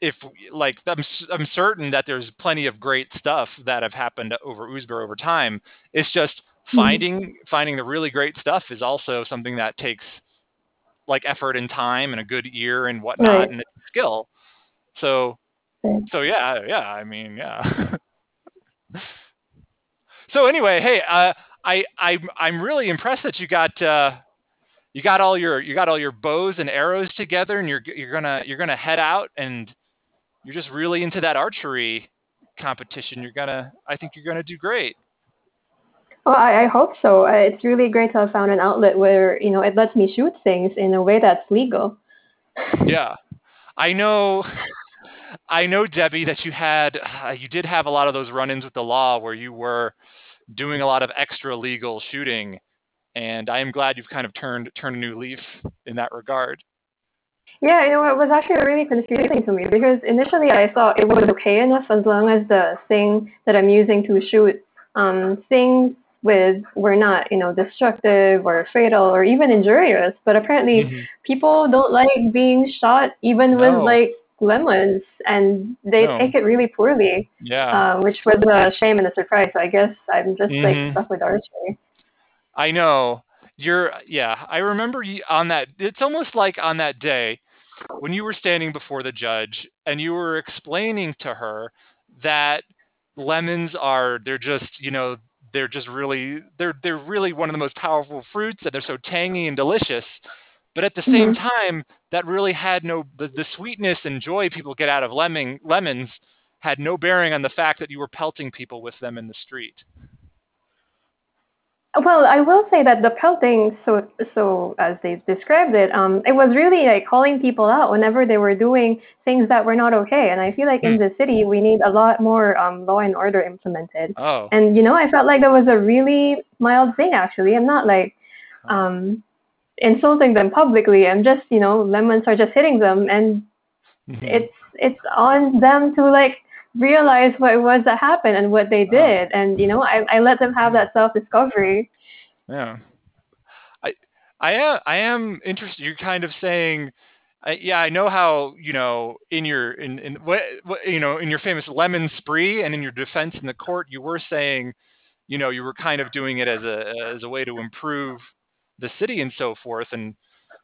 if like I'm, I'm certain that there's plenty of great stuff that have happened over Oozber over time. It's just Mm-hmm. finding finding the really great stuff is also something that takes like effort and time and a good ear and whatnot Right. and skill. So Right. so yeah yeah I mean yeah. so anyway, hey, uh, I I I'm really impressed that you got uh, you got all your you got all your bows and arrows together and you're you're gonna you're gonna head out and you're just really into that archery competition. You're gonna I think you're gonna do great. Well, I, I hope so. It's really great to have found an outlet where you know it lets me shoot things in a way that's legal. Yeah, I know. I know, Debbie, that you had uh, you did have a lot of those run-ins with the law where you were doing a lot of extra legal shooting, and I am glad you've kind of turned turned a new leaf in that regard. Yeah, you know, it was actually really confusing to me because initially I thought it was okay enough as long as the thing that I'm using to shoot um, things with were not, you know, destructive or fatal or even injurious. But apparently, Mhm. people don't like being shot even with like lemons, and they No. take it really poorly, Yeah, uh, which was a shame and a surprise. So I guess I'm just Mhm. like stuck with archery. I know. You're yeah. I remember you on that. It's almost like on that day when you were standing before the judge and you were explaining to her that lemons are they're just you know they're just really they're they're really one of the most powerful fruits and they're so tangy and delicious but at the same Mhm. time that really had no the, the sweetness and joy people get out of lemon lemons had no bearing on the fact that you were pelting people with them in the street Well, I will say that the pelting, so so as they described it, um, it was really like calling people out whenever they were doing things that were not okay. And I feel like in Hmm. the city we need a lot more um, law and order implemented. oh And you know, I felt like that was a really mild thing actually. I'm not like um, insulting them publicly. I'm just you know, lemons are just hitting them, and Mhm. it's it's on them to like realize what it was that happened and what they did. And you know, I I let them have that self discovery. Yeah. I I am I am interested. You're kind of saying, I, yeah, I know how you know in your in in what, what you know in your famous lemon spree and in your defense in the court, you were saying, you know, you were kind of doing it as a as a way to improve the city and so forth, and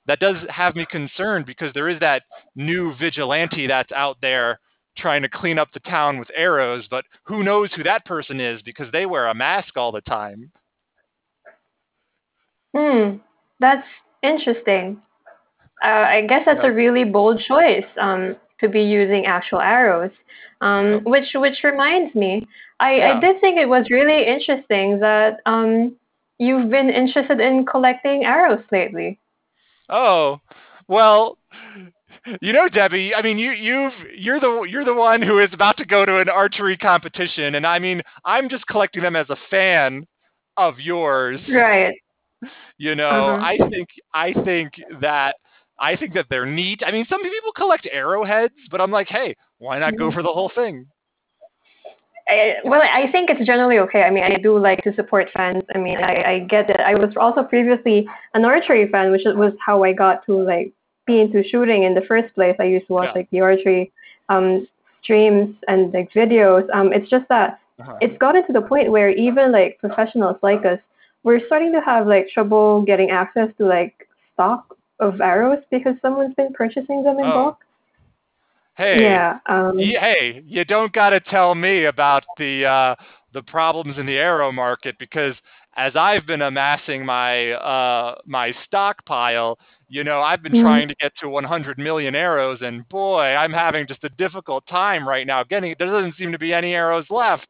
that does have me concerned because there is that new vigilante that's out there trying to clean up the town with arrows, but who knows who that person is because they wear a mask all the time. Hmm, that's interesting. Uh, I guess that's a really bold choice um, to be using actual arrows. Um, which which reminds me, I, Yeah. I did think it was really interesting that um, you've been interested in collecting arrows lately. Oh, well, you know, Debbie. I mean, you you've you're the you're the one who is about to go to an archery competition, and I mean, I'm just collecting them as a fan of yours. Right. You know, Uh-huh. I think I think that I think that they're neat. I mean, some people collect arrowheads, but I'm like, hey, why not go Mhm. for the whole thing? I, well, I think it's generally okay. I mean, I do like to support fans. I mean, I, I get it. I was also previously an archery fan, which was how I got to like into shooting in the first place. I used to watch Yeah. like the archery um, streams and like videos. Um, it's just that Uh-huh. it's gotten to the point where even like professionals like us, we're starting to have like trouble getting access to like stock of arrows because someone's been purchasing them in Oh. bulk. Hey, Yeah. Um, y- hey, you don't got to tell me about the uh, the problems in the arrow market because as I've been amassing my uh, my stockpile, you know, I've been Mhm. trying to get to 100 million arrows, and boy, I'm having just a difficult time right now getting. There doesn't seem to be any arrows left.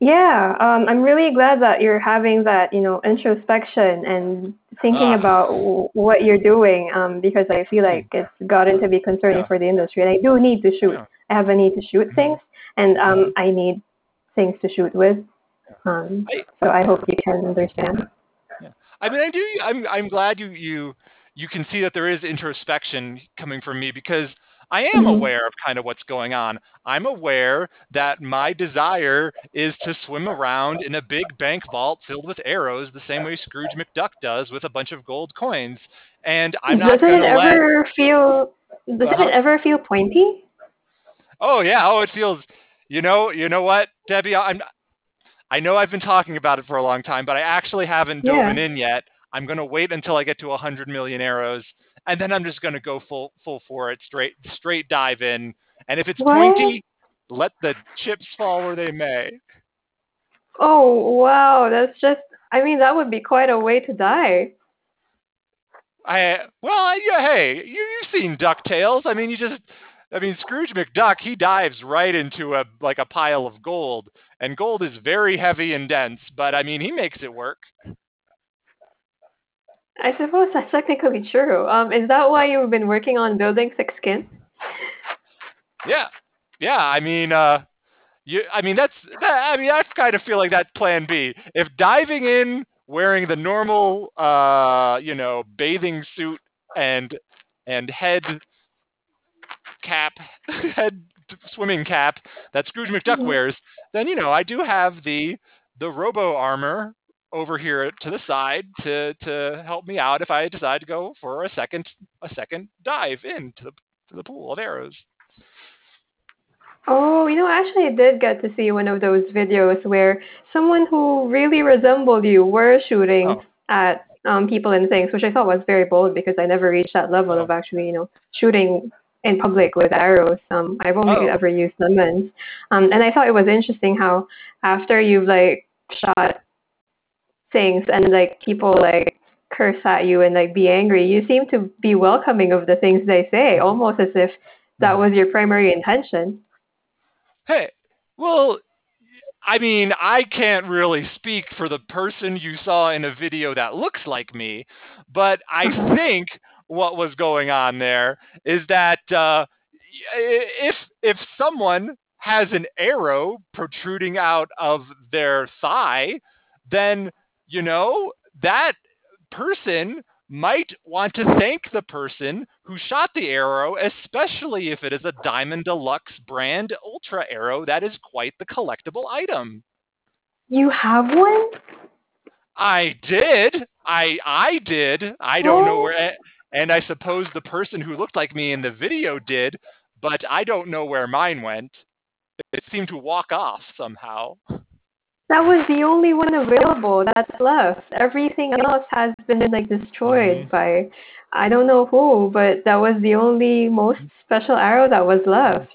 Yeah, um, I'm really glad that you're having that, you know, introspection and thinking Ah. about w- what you're doing, um, because I feel like it's gotten to be concerning Yeah. for the industry. And I do need to shoot. Yeah. I have a need to shoot Mhm. things, and um, I need things to shoot with. Um, so I hope you can understand. I mean, I do. I'm I'm glad you you you can see that there is introspection coming from me because I am Mhm. aware of kind of what's going on. I'm aware that my desire is to swim around in a big bank vault filled with arrows, the same way Scrooge McDuck does with a bunch of gold coins. And I'm not Doesn't it let. ever feel? Doesn't Uh-huh. it ever feel pointy? Oh yeah. Oh, it feels. You know. You know what, Debbie? I'm. I know I've been talking about it for a long time, but I actually haven't Yeah. dove in yet. I'm gonna wait until I get to 100 million arrows, and then I'm just gonna go full full for it, straight straight dive in. And if it's What? pointy, let the chips fall where they may. Oh wow, that's just. I mean, that would be quite a way to die. I well, yeah, hey, you you've seen Ducktales. I mean, you just. I mean, Scrooge McDuck, he dives right into a like a pile of gold, and gold is very heavy and dense. But I mean, he makes it work. I suppose that's technically true. Um, is that why you've been working on building thick skin? Yeah, yeah. I mean, uh, you. I mean, that's. That, I mean, I kind of feel like that's Plan B. If diving in wearing the normal, uh, you know, bathing suit and and head cap, head swimming cap that Scrooge McDuck wears, then you know I do have the the robo armor over here to the side to to help me out if I decide to go for a second a second dive into the to the pool of arrows. Oh, you know, actually, I did get to see one of those videos where someone who really resembled you were shooting Oh. at um, people and things, which I thought was very bold because I never reached that level Oh. of actually, you know, shooting in public with arrows. Um, I've only Oh. ever used lemons, um, and I thought it was interesting how after you've like shot things and like people like curse at you and like be angry, you seem to be welcoming of the things they say, almost as if that was your primary intention. Hey, well, I mean, I can't really speak for the person you saw in a video that looks like me, but I think what was going on there is that uh, if if someone has an arrow protruding out of their thigh, then you know that person might want to thank the person who shot the arrow, especially if it is a Diamond Deluxe brand Ultra arrow that is quite the collectible item. You have one? I did. I I did. I don't know Oh. where and I suppose the person who looked like me in the video did, but I don't know where mine went. It seemed to walk off somehow. That was the only one available that's left. Everything else has been like destroyed Mhm. by I don't know who, but that was the only most special arrow that was left.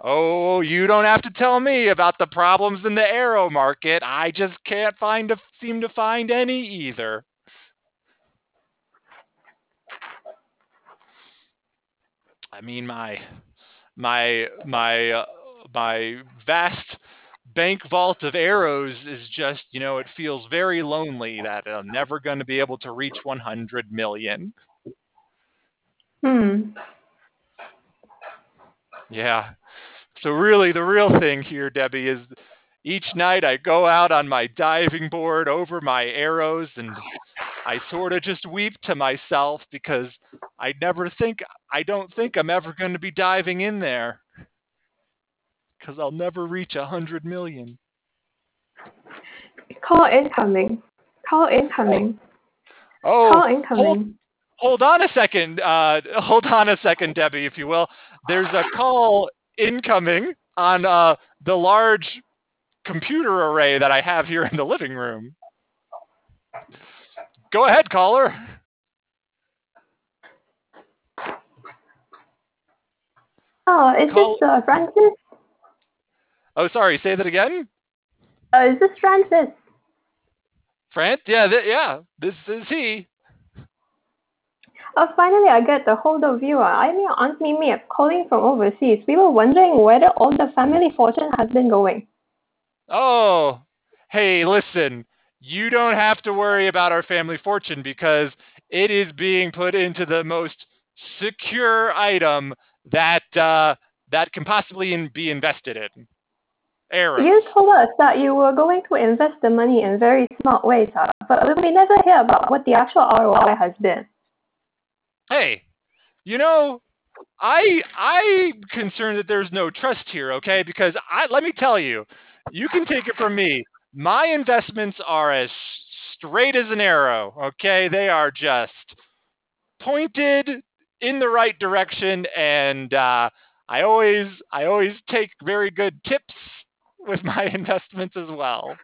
Oh, you don't have to tell me about the problems in the arrow market. I just can't find a, seem to find any either. I mean, my my my uh, my vast bank vault of arrows is just, you know, it feels very lonely that I'm never going to be able to reach 100 million. Hmm. Yeah. So really, the real thing here, Debbie, is each night I go out on my diving board over my arrows and I sort of just weep to myself because I never think, I don't think I'm ever going to be diving in there because I'll never reach a hundred million. Call incoming. Call incoming. Oh, Call hold, incoming. hold on a second. Uh, hold on a second, Debbie, if you will. There's a call incoming on uh, the large computer array that I have here in the living room. Go ahead, caller. Oh, is Call- this uh, Francis? Oh, sorry. Say that again. Uh, is this Francis? Frant? Yeah, th- yeah. This is he. Oh, finally, I get the hold of you. I'm your Aunt Mimi. I'm calling from overseas. We were wondering whether all the family fortune has been going. Oh, hey, listen. You don't have to worry about our family fortune because it is being put into the most secure item that uh, that can possibly in, be invested in. Arrows. You told us that you were going to invest the money in very smart ways, uh, but we never hear about what the actual ROI has been. Hey, you know, I I'm concerned that there's no trust here, okay? Because I let me tell you, you can take it from me. My investments are as straight as an arrow, okay? They are just pointed in the right direction and uh, I always I always take very good tips with my investments as well.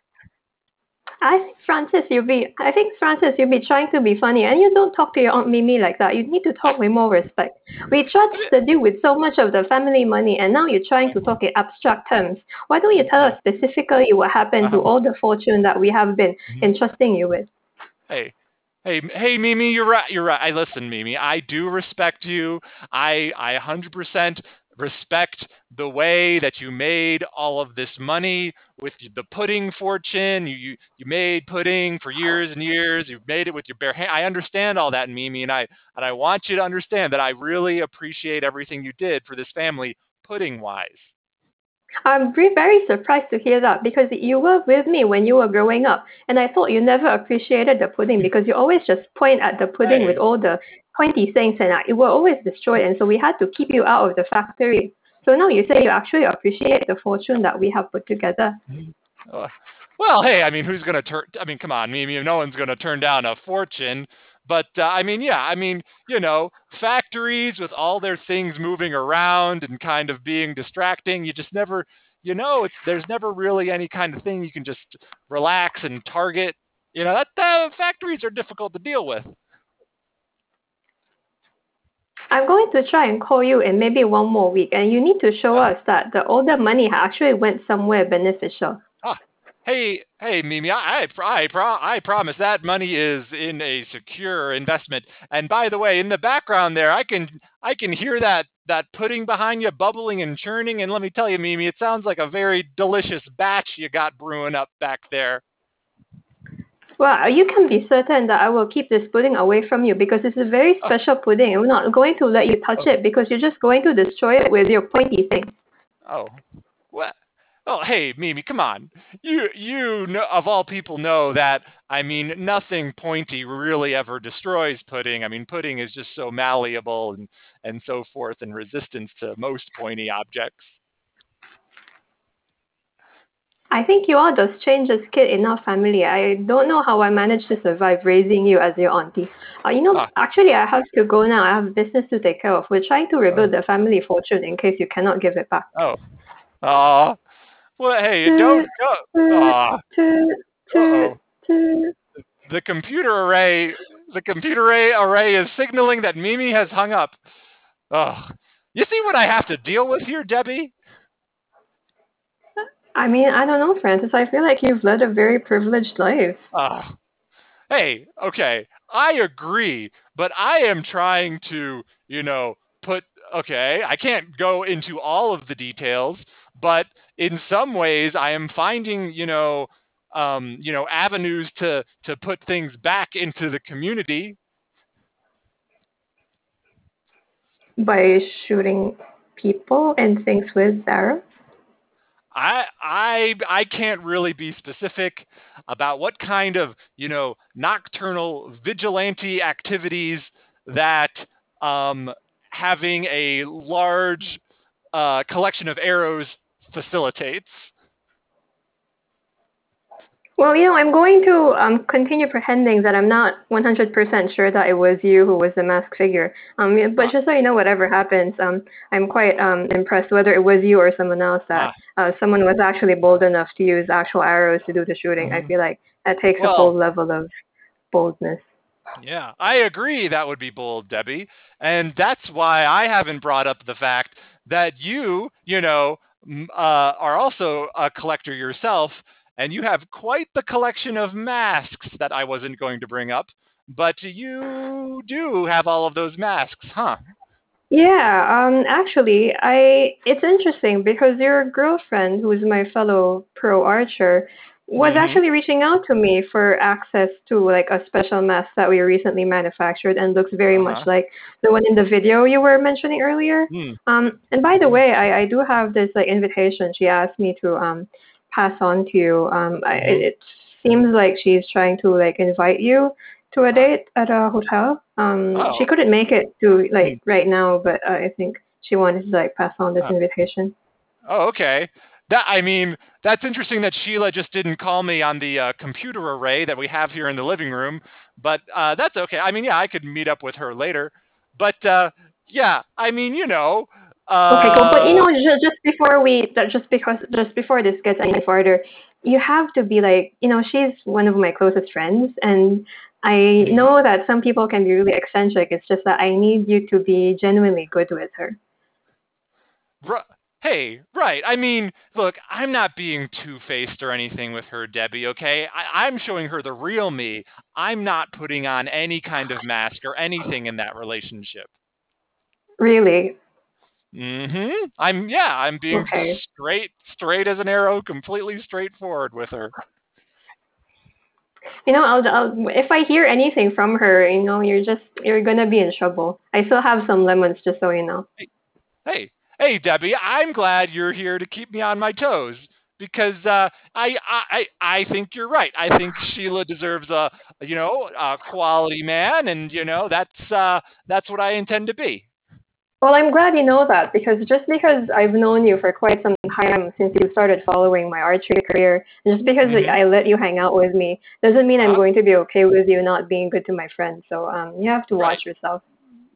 I think Francis, you'll be I think Francis, you'll be trying to be funny, and you don't talk to your aunt Mimi like that. You need to talk with more respect. We trust the deal with so much of the family money, and now you're trying to talk in abstract terms. Why don't you tell us specifically what happened to uh-huh. all the fortune that we have been mm-hmm. entrusting you with? Hey, Hey, hey, Mimi, you're right. You're right. I listen, Mimi. I do respect you. I, I 100% respect the way that you made all of this money with the pudding fortune. You, you, you made pudding for years and years. You've made it with your bare hand. I understand all that, Mimi, and I, and I want you to understand that I really appreciate everything you did for this family, pudding wise. I'm very surprised to hear that because you were with me when you were growing up, and I thought you never appreciated the pudding because you always just point at the pudding Hey. with all the pointy things, and it will always destroy. And so we had to keep you out of the factory. So now you say you actually appreciate the fortune that we have put together. Uh, well, hey, I mean, who's going to turn? I mean, come on, Mimi. No one's going to turn down a fortune. But uh, I mean, yeah, I mean, you know, factories with all their things moving around and kind of being distracting. You just never, you know, it's there's never really any kind of thing you can just relax and target. You know, that uh, factories are difficult to deal with. I'm going to try and call you in maybe one more week, and you need to show us that the all the money actually went somewhere beneficial. Ah, hey, hey, Mimi, I, I, I, pro- I promise that money is in a secure investment. And by the way, in the background there, I can, I can hear that that pudding behind you bubbling and churning. And let me tell you, Mimi, it sounds like a very delicious batch you got brewing up back there. Well, you can be certain that I will keep this pudding away from you because it's a very oh. special pudding. I'm not going to let you touch oh. it because you're just going to destroy it with your pointy thing. Oh, what? Oh, hey, Mimi, come on. You, you know, of all people know that. I mean, nothing pointy really ever destroys pudding. I mean, pudding is just so malleable and and so forth, and resistant to most pointy objects. I think you are the strangest kid in our family. I don't know how I managed to survive raising you as your auntie. Uh, you know, Ah. actually, I have to go now. I have business to take care of. We're trying to rebuild the family fortune in case you cannot give it back. Oh, aw. Well, hey, don't go. Aw. Toot, toot, Uh-oh. The computer array, the computer array array is signaling that Mimi has hung up. Ugh. You see what I have to deal with here, Debbie? I mean, I don't know, Francis. I feel like you've led a very privileged life. Ugh. Hey, okay, I agree, but I am trying to, you know, put okay, I can't go into all of the details, but in some ways I am finding, you know, um, you know, avenues to to put things back into the community. By shooting people and things with arrows? I I I can't really be specific about what kind of, you know, nocturnal vigilante activities that um, having a large uh, collection of arrows facilitates. Well, you know, I'm going to um, continue pretending that I'm not 100% sure that it was you who was the masked figure. Um, but just so you know, whatever happens, um, I'm quite um, impressed whether it was you or someone else that uh, someone was actually bold enough to use actual arrows to do the shooting. I feel like that takes a Well- whole level of boldness. Yeah, I agree that would be bold, Debbie. And that's why I haven't brought up the fact that you, you know, uh, are also a collector yourself, and you have quite the collection of masks that I wasn't going to bring up. But you do have all of those masks, huh? Yeah, um, actually, I it's interesting because your girlfriend, who's my fellow pro archer, was Mhm. actually reaching out to me for access to like a special mask that we recently manufactured and looks very much Uh-huh. like the one in the video you were mentioning earlier. Hmm. Um, and by the way, I, I do have this like invitation she asked me to um pass on to you. Um, I, it, it seems like she's trying to like invite you to a date at a hotel. Um, Oh. she couldn't make it to like right now, but uh, I think she wanted to like pass on this invitation. Oh, okay. That I mean, that's interesting that Sheila just didn't call me on the uh, computer array that we have here in the living room, but uh, that's okay. I mean, yeah, I could meet up with her later, but uh, yeah, I mean, you know. Uh, Okay, cool. But you know, just, just before we, just because, just before this gets any further, you have to be like, you know, she's one of my closest friends, and I know that some people can be really eccentric. It's just that I need you to be genuinely good with her. Hey, right. I mean, look, I'm not being two faced or anything with her, Debbie, okay? I- I'm showing her the real me. I'm not putting on any kind of mask or anything in that relationship. Really. Mm-hmm. I'm yeah, I'm being Okay. straight straight as an arrow, completely straightforward with her. You know, I'll, I'll if I hear anything from her, you know, you're just you're gonna be in trouble. I still have some lemons, just so you know. Hey, hey, Debbie, I'm glad you're here to keep me on my toes because uh, I, I I think you're right. I think Sheila deserves a you know a quality man, and you know that's uh, that's what I intend to be. Well, I'm glad you know that because just because I've known you for quite some time since you started following my archery career, just because Mhm. I let you hang out with me, doesn't mean I'm Uh-huh. going to be okay with you not being good to my friends. So um, you have to Right. watch yourself.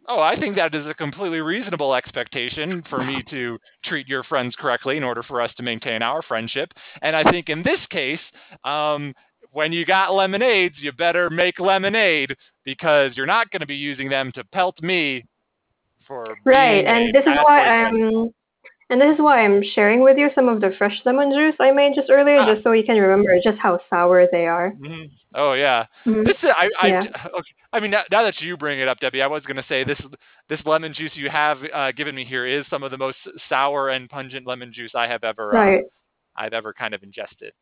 Oh, I think that is a completely reasonable expectation for me to treat your friends correctly in order for us to maintain our friendship. And I think in this case, um, when you got lemonades, you better make lemonade because you're not going to be using them to pelt me for Right, and this is why. I'm, and this is why I'm sharing with you some of the fresh lemon juice I made just earlier, Ah. just so you can remember just how sour they are. Mhm. Oh yeah, Mhm. this is, I I Yeah. okay. I mean now, now that you bring it up, Debbie, I was going to say this this lemon juice you have uh, given me here is some of the most sour and pungent lemon juice I have ever uh, I've ever kind of ingested.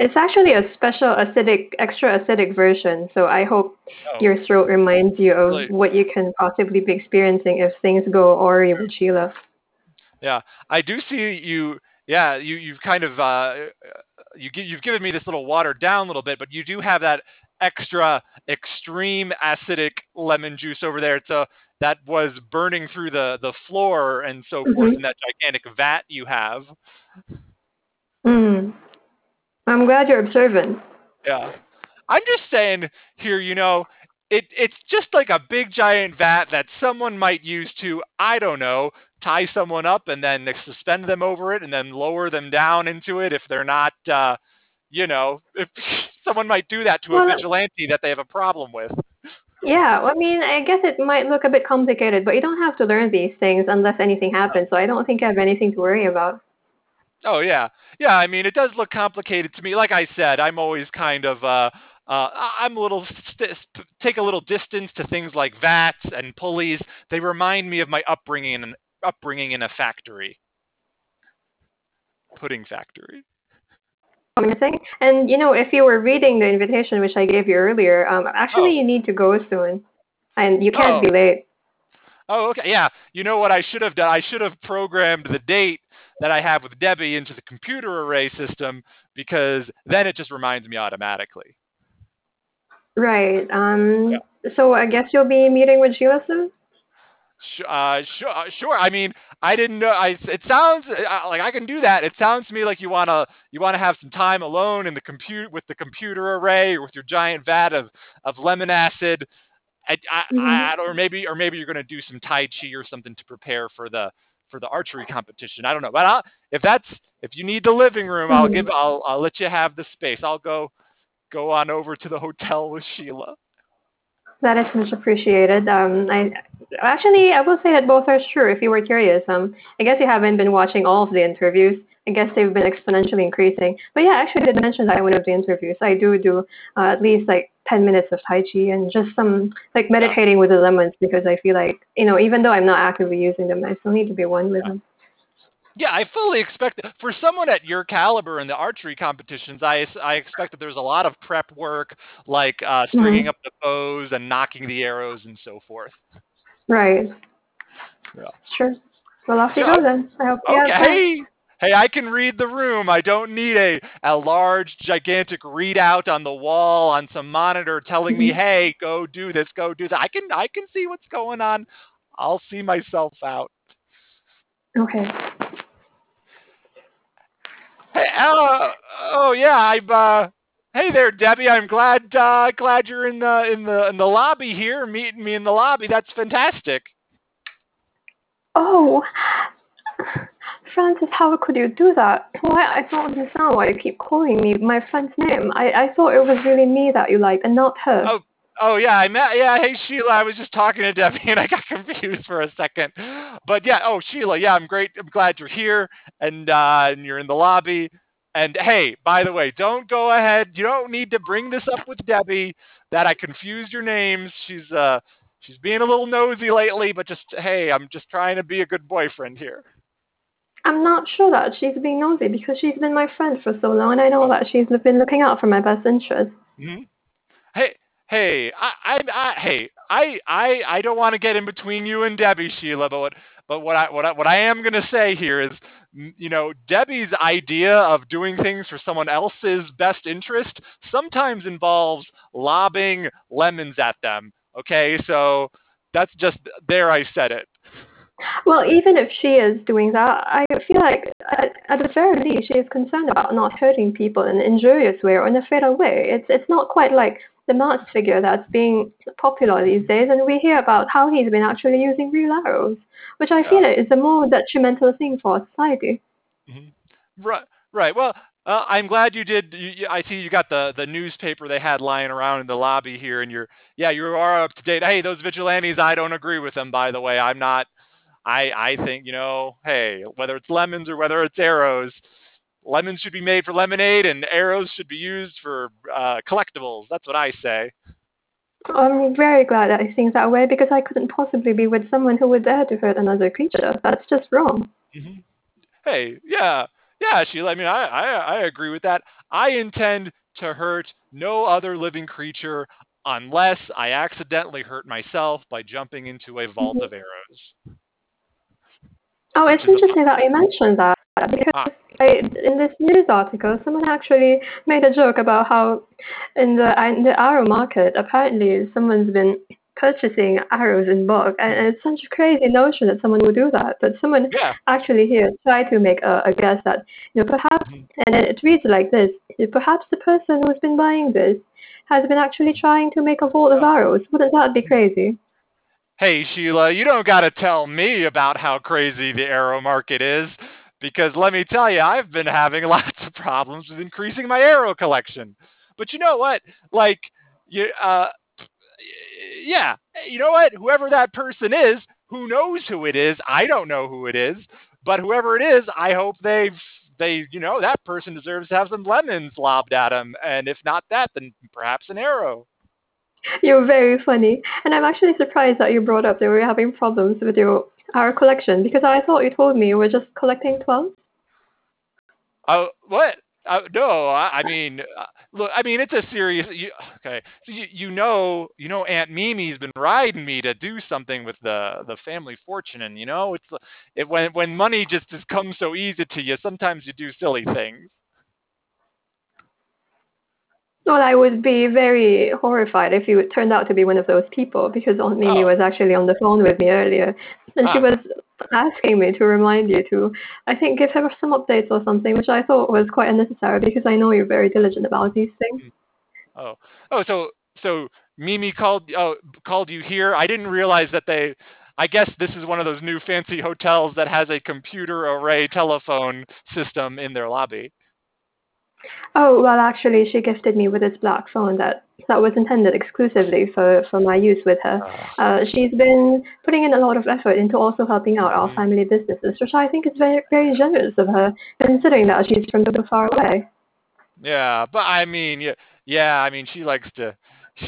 It's actually a special acidic, extra acidic version. So I hope Oh. your throat reminds you of Really? what you can possibly be experiencing if things go awry with Sheila. Yeah, I do see you. Yeah, you you've kind of uh, you you've given me this little watered down a little bit, but you do have that extra extreme acidic lemon juice over there. It's a, that was burning through the the floor and so forth Mhm. in that gigantic vat you have. Mm. I'm glad you're observant. Yeah, I'm just saying here. You know, it it's just like a big giant vat that someone might use to I don't know tie someone up and then suspend them over it and then lower them down into it if they're not. Uh, you know, if someone might do that to a vigilante that they have a problem with. yeah, I mean, I guess it might look a bit complicated, but you don't have to learn these things unless anything happens. So I don't think you have anything to worry about. Oh yeah, yeah. I mean, it does look complicated to me. Like I said, I'm always kind of uh, uh, I'm a little st- take a little distance to things like vats and pulleys. They remind me of my upbringing in upbringing in a factory, pudding factory. Amazing. And you know, if you were reading the invitation which I gave you earlier, um, actually Oh. you need to go soon, and you can't Oh. be late. Oh, okay. Yeah. You know what I should have done? I should have programmed the date that I have with Debbie into the computer array system because then it just reminds me automatically. Right. Um. So I guess you'll be meeting with Sheila soon. Uh, sure, uh, sure. I mean, I didn't know. I it sounds uh, like I can do that. It sounds to me like you wanna you wanna have some time alone in the compute with the computer array or with your giant vat of of lemon acid. I, I, Mhm. I, or maybe or maybe you're gonna do some tai chi or something to prepare for the for the archery competition. I don't know, but I'll, if that's if you need the living room, I'll Mhm. give I'll I'll let you have the space. I'll go go on over to the hotel with Sheila. That is much appreciated. Um, I actually I will say that both are true. If you were curious, um, I guess you haven't been watching all of the interviews. I guess they've been exponentially increasing. But yeah, actually, I did mention that in one of the interviews. I do do uh, at least like ten minutes of tai chi and just some like meditating with the lemons because I feel like you know even though I'm not actively using them, I still need to be one with them. Yeah, I fully expect for someone at your caliber in the archery competitions. I I expect that there's a lot of prep work, like uh, stringing Mhm. up the bows and nocking the arrows and so forth. Right. Yeah. Sure. Well, off you Yeah, go then. I hope you have fun. Okay. Hey, I can read the room. I don't need a a large, gigantic readout on the wall on some monitor telling me, hey, go do this, go do that. I can I can see what's going on. I'll see myself out. Okay. Hey, uh, oh yeah, I'm. Uh, hey there, Debbie. I'm glad uh, glad you're in the in the in the lobby here, meeting me in the lobby. That's fantastic. Oh, Francis, how could you do that? Why? I don't understand why you keep calling me my friend's name. I, I thought it was really me that you liked and not her. Oh, oh yeah, I met. Yeah, hey Sheila. I was just talking to Debbie and I got confused for a second. But yeah, oh Sheila, yeah, I'm great. I'm glad you're here and uh, and you're in the lobby. And hey, by the way, don't go ahead. You don't need to bring this up with Debbie that I confused your names. She's uh she's being a little nosy lately, but just hey, I'm just trying to be a good boyfriend here. I'm not sure that she's being nosy because she's been my friend for so long and I know that she's been looking out for my best interest. hmm Hey, hey, I, I, I, hey, I, I, I don't want to get in between you and Debbie, Sheila, but what, but what I, what I, what I am going to say here is, you know, Debbie's idea of doing things for someone else's best interest sometimes involves lobbing lemons at them. Okay, so that's just there. I said it. Well, even if she is doing that, I feel like at, at the very least she is concerned about not hurting people in an injurious way or in a fatal way. It's it's not quite like the Mars figure that's being popular these days, and we hear about how he's been actually using real arrows, which I feel is a more detrimental thing for society. Mhm. Right, right. Well, uh, I'm glad you did. You, I see you got the the newspaper they had lying around in the lobby here, and you're yeah, you are up to date. Hey, those vigilantes, I don't agree with them. By the way, I'm not. I I think you know, hey, whether it's lemons or whether it's arrows, lemons should be made for lemonade, and arrows should be used for uh, collectibles. That's what I say. I'm very glad that I think that way because I couldn't possibly be with someone who would dare to hurt another creature. That's just wrong. hmm Hey, yeah, yeah, Sheila. I mean, I, I I agree with that. I intend to hurt no other living creature unless I accidentally hurt myself by jumping into a vault Mhm. of arrows. Oh, it's interesting that you mentioned that because ah, I, in this news article, someone actually made a joke about how in the in the arrow market, apparently someone's been purchasing arrows in bulk, and it's such a crazy notion that someone would do that. But someone yeah. actually here tried to make a, a guess that you know perhaps, mhm. and it it reads like this: perhaps the person who's been buying this has been actually trying to make a vault of arrows. Wouldn't that be crazy? Hey, Sheila, you don't got to tell me about how crazy the arrow market is, because let me tell you, I've been having lots of problems with increasing my arrow collection. But you know what? Like, you, uh, yeah, you know what? Whoever that person is, who knows who it is? I don't know who it is, but whoever it is, I hope they've they you know that person deserves to have some lemons lobbed at him, and if not that, then perhaps an arrow. You're very funny. And I'm actually surprised that you brought up that were having problems with your our collection because I thought you told me you were just collecting 12. Oh, what? Uh, no, I, I mean, uh, look, I mean, it's a serious. You, okay, so you you know, you know, Aunt Mimi's been riding me to do something with the the family fortune, and you know, it's it when when money just just comes so easy to you. Sometimes you do silly things. Well, I would be very horrified if you turned out to be one of those people because Aunt Mimi Oh, was actually on the phone with me earlier and she ah, was asking me to remind you to, I think, give her some updates or something, which I thought was quite unnecessary because I know you're very diligent about these things. mm, oh, oh. So so Mimi called oh called you here. I didn't realize that they. I guess this is one of those new fancy hotels that has a computer array telephone system in their lobby. Oh, well, actually, she gifted me with this black phone that that was intended exclusively for, for my use with her. Ah, Uh, she's been putting in a lot of effort into also helping out our mhm. family businesses, which I think is very very generous of her, considering that she's from so far away. Yeah, but I mean, yeah, yeah. I mean, she likes to,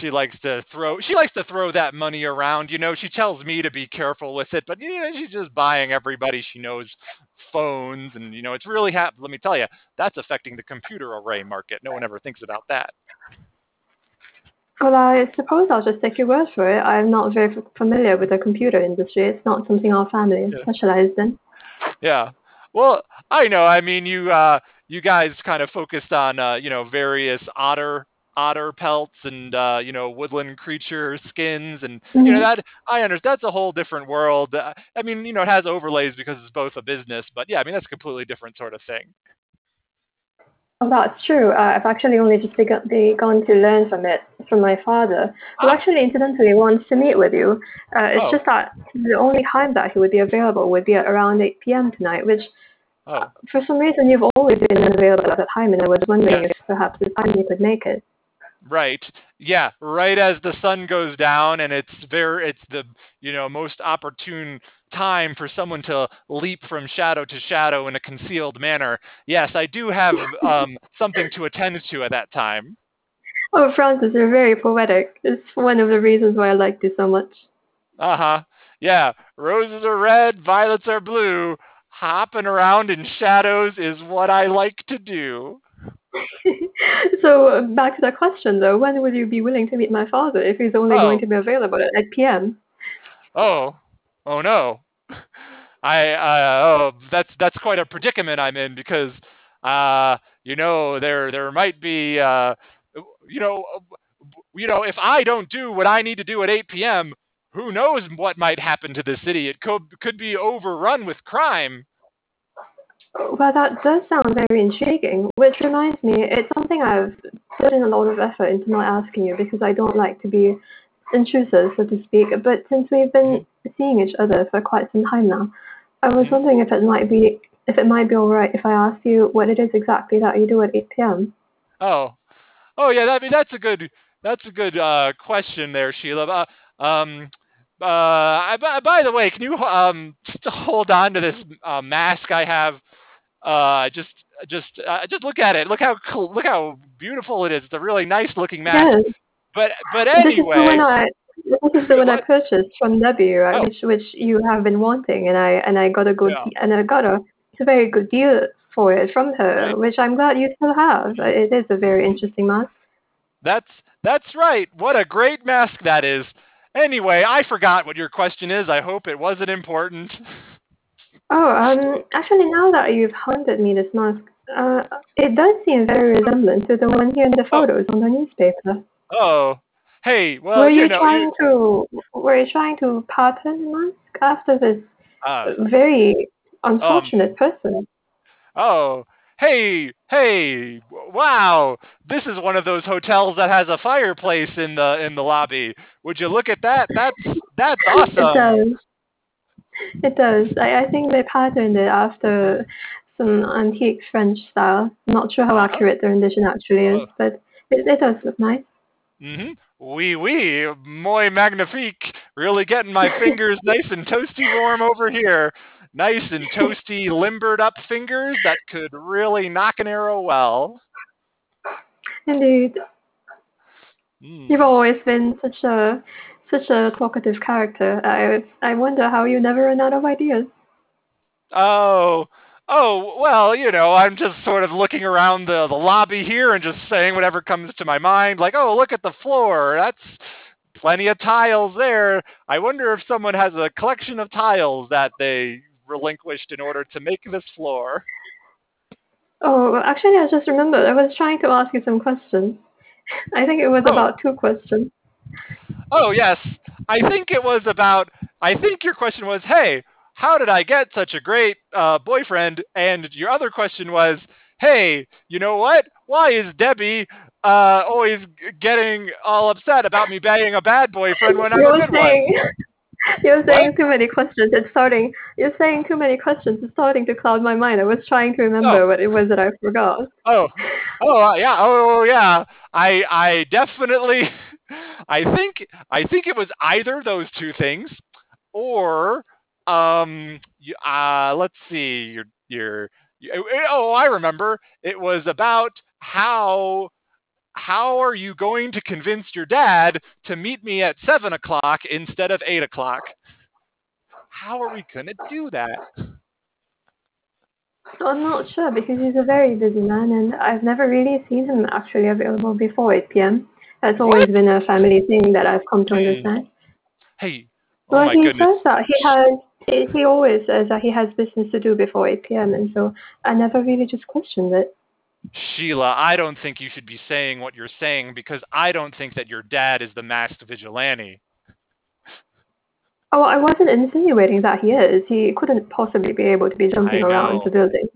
she likes to throw, she likes to throw that money around. You know, she tells me to be careful with it, but you know, she's just buying everybody she knows phones, and you know, it's really hap. Let me tell you, that's affecting the computer array market. No one ever thinks about that. Well, I suppose I'll just take your word for it. I'm not very f- familiar with the computer industry. It's not something our family is Yeah. specialized in. Yeah. Well, I know. I mean, you uh, you guys kind of focused on uh, you know various otter otter pelts and uh, you know woodland creature skins and you know Mhm. that I understand that's a whole different world. Uh, I mean, you know, it has overlays because it's both a business, but yeah, I mean that's a completely different sort of thing. Oh, that's true. Uh, I've actually only just begun, begun to learn from it from my father, who Ah, actually incidentally wants to meet with you. Uh, it's oh, just that the only time that he would be available would be at around 8 p.m. tonight, which uh, oh, for some reason you've always been available at that time, and I was wondering if yes. perhaps this time you could make it. Right. Yeah, right as the sun goes down and it's very it's the, you know, most opportune time for someone to leap from shadow to shadow in a concealed manner. Yes, I do have um something to attend to at that time. Oh, Francis, you're very poetic. It's one of the reasons why I liked you so much. Uh-huh. Yeah, roses are red, violets are blue. Hopping around in shadows is what I like to do. so back to the question though, when would you be willing to meet my father if he's only going Oh, to be available at 8 p.m.? oh, oh no. I uh, oh that's that's quite a predicament I'm in because uh you know there there might be uh you know you know if I don't do what I need to do at 8 p.m. who knows what might happen to the city it could could be overrun with crime. Well, that does sound very intriguing, which reminds me, it's something I've put in a lot of effort into not asking you because I don't like to be intrusive, so to speak. But since we've been seeing each other for quite some time now, I was mhm. wondering if it might be if it might be all right if I ask you what it is exactly that you do at 8 p.m. Oh. Oh yeah, that, I mean that's a good that's a good uh question there Sheila. Uh, um uh I, by, by the way, can you um hold on to this uh, mask I have Uh, just, just, uh, just look at it. Look how cool, look how beautiful it is. It's a really nice looking mask. Yes, But, but this is the one anyway, I this is the one I purchased from Debbie, right? Oh, Which which you have been wanting, and I and I got a good yeah, and I got a it's a very good deal for it from her, right. which I'm glad you still have. Uh, It is a very hmm interesting mask. That's, that's right. What a great mask that is. Anyway, I forgot what your question is. I hope it wasn't important. Oh, um, actually, now that you've handed me this mask, uh, it does seem very resemblant to the one here in the Oh, photos on the newspaper. oh. Hey, well, Were you you know, you, trying to were you trying to pattern the mask after this uh, very um, unfortunate person? Oh, hey, hey, wow. This is one of those hotels that has a fireplace in the in the lobby. Would you look at that? That's that's awesome. It does. I, I think they patterned it after some antique French style. Not sure how Uh-huh. accurate the rendition actually is, Oh, but it, it does look nice. mm-hmm. Oui, oui, muy magnifique. Really getting my fingers nice and toasty warm over here. Nice and toasty, limbered up fingers that could really nock an arrow well. Indeed. You've Mm. always been such a such a talkative character. I I wonder how you never run out of ideas. Oh, oh, well, you know, I'm just sort of looking around the, the lobby here and just saying whatever comes to my mind. Like, oh, look at the floor. That's plenty of tiles there. I wonder if someone has a collection of tiles that they relinquished in order to make this floor. Oh, actually, I just remembered. I was trying to ask you some questions. I think it was Oh, about two questions. Oh, yes. I think it was about, I think your question was, hey, how did I get such a great uh, boyfriend? And your other question was, hey, you know what? Why is Debbie uh, always getting all upset about me being a bad boyfriend when I'm a You're good one? saying you're What? saying too many questions. It's starting. You're saying too many questions. It's starting to cloud my mind. I was trying to Oh, remember what it was that I forgot. oh, oh, uh, yeah, oh, yeah. I, I definitely, I think, I think it was either those two things, or, um, uh, let's see, your, your, y- oh, I remember. It was about how how are you going to convince your dad to meet me at seven o'clock instead of eight o'clock? How are we gonna do that? I'm not sure because he's a very busy man, and I've never really seen him actually available before 8 p.m. That's always been a family thing that I've come to Hmm. understand. Hey, oh Well, my he says that he has He, he always says that he has business to do before 8 p.m., and so I never really just questioned it. Sheila, I don't think you should be saying what you're saying because I don't think that your dad is the masked vigilante. Oh, I wasn't insinuating that he is. He couldn't possibly be able to be jumping around the building.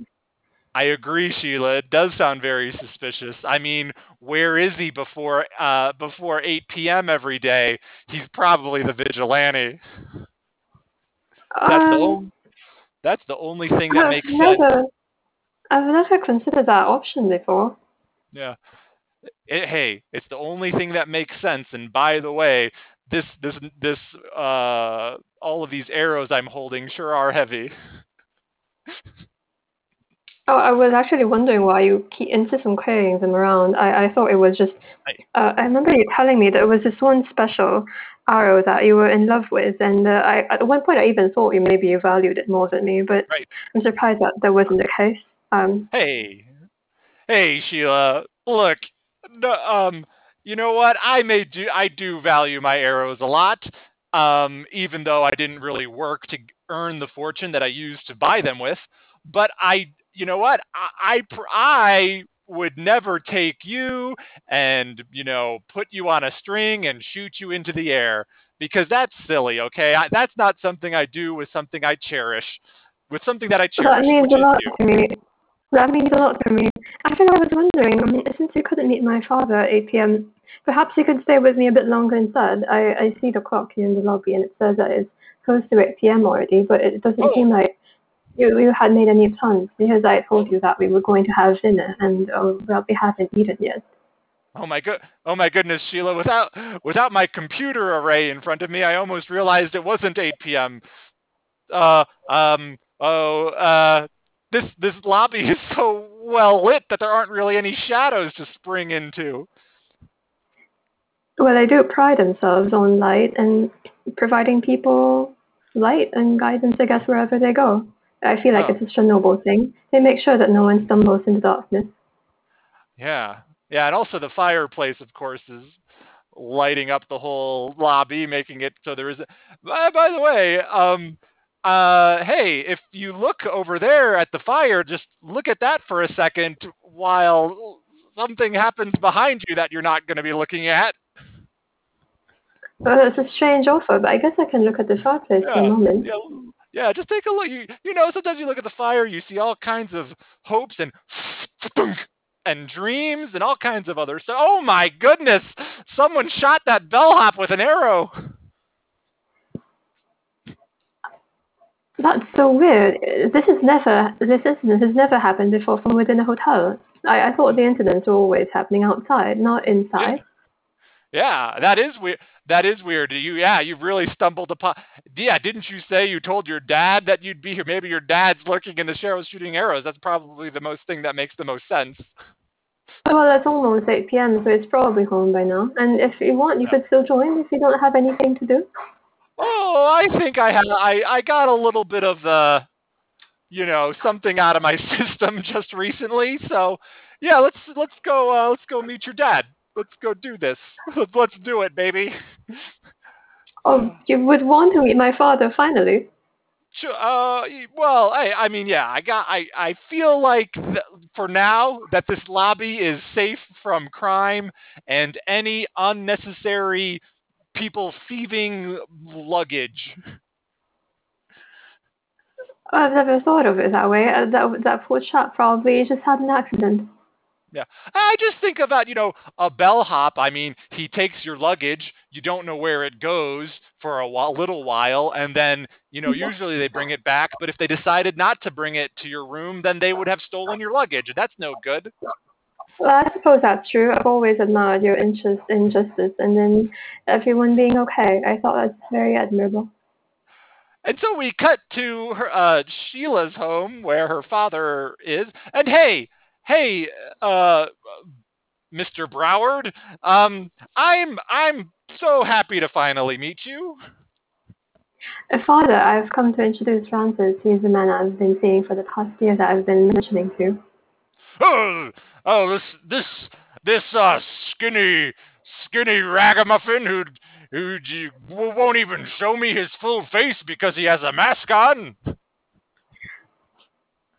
I agree, Sheila. It does sound very suspicious. I mean, where is he before uh, before 8 p.m. every day? He's probably the vigilante. That's the Um, only, that's the only thing that I've makes never, sense. I've never considered that option before. Yeah. It- hey, it's the only thing that makes sense. And by the way, this this this uh all of these arrows I'm holding sure are heavy. Oh, I was actually wondering why you keep insist on carrying them around. I, I thought it was just. I- Uh, I remember you telling me that it was this one special arrow that you were in love with, and uh, I at one point I even thought you maybe you valued it more than me, but Right. I'm surprised that that wasn't the case. Um, Hey, hey, Sheila. Look, no, um, you know what? I may do. I do value my arrows a lot. Um, even though I didn't really work to earn the fortune that I used to buy them with. But I, you know what? I, I, pr- I would never take you and you know put you on a string and shoot you into the air because that's silly. Okay, I, that's not something I do with something I cherish. With something that I cherish that means a lot you. to me. That means a lot to me. Actually, I was wondering, I mean, since you couldn't meet my father at 8 p.m., perhaps you could stay with me a bit longer instead. I, I see the clock here in the lobby and it says that it's close to 8 p.m. already, but it doesn't Oh. seem like you, you had made any plans because I told you that we were going to have dinner and uh, well, we haven't eaten yet. Oh my good oh my goodness, Sheila, without without my computer array in front of me, I almost realized it wasn't 8 p.m. Uh um oh uh this this lobby is so well lit that there aren't really any shadows to spring into. Well, they do pride themselves on light and providing people light and guidance, I guess, wherever they go. I feel like Oh. it's such a noble thing. They make sure that no one stumbles into darkness. Yeah. Yeah, and also the fireplace of course is lighting up the whole lobby, making it so there is a by, by the way, um uh hey, if you look over there at the fire, just look at that for a second while something happens behind you that you're not going to be looking at. Well, it's a strange offer, but I guess I can look at the fireplace for a moment. yeah, yeah, just take a look. You, you know, sometimes you look at the fire, you see all kinds of hopes and and dreams and all kinds of other stuff. Oh my goodness! Someone shot that bellhop with an arrow. That's so weird. This is never this incident has never happened before from within a hotel. I, I thought the incidents were always happening outside, not inside. Yeah, that is weird. That is weird. You, yeah, you've really stumbled upon. Yeah, didn't you say you told your dad that you'd be here? Maybe your dad's lurking in the shadows shooting arrows. That's probably the most thing that makes the most sense. Well, it's almost 8 p.m., so it's probably home by now. And if you want, you Yeah. could still join if you don't have anything to do. Oh, I think I had. I I got a little bit of the, you know, something out of my system just recently. So, yeah, let's let's go. Uh, let's go meet your dad. Let's go do this. Let's let's do it, baby. Oh, you would want to meet my father finally. Uh, well, I, I mean, yeah, I got, I, I feel like th- for now that this lobby is safe from crime and any unnecessary people thieving luggage. I've never thought of it that way. Uh, that that poor chap probably just had an accident. I just think about, you know, a bellhop. I mean, he takes your luggage, you don't know where it goes for a while, little while, and then, you know, usually they bring it back. But if they decided not to bring it to your room, then they would have stolen your luggage. and That's no good. Well, I suppose that's true. I've always admired your interest in justice and in everyone being okay. I thought that's very admirable. And so we cut to her, uh, Sheila's home where her father is. And hey, hey, uh, Mr. Broward, um, I'm I'm so happy to finally meet you. Uh, Father, I've come to introduce Francis. He's the man I've been seeing for the past year that I've been mentioning to. Oh, oh, this this this uh skinny skinny ragamuffin who who won't even show me his full face because he has a mask on.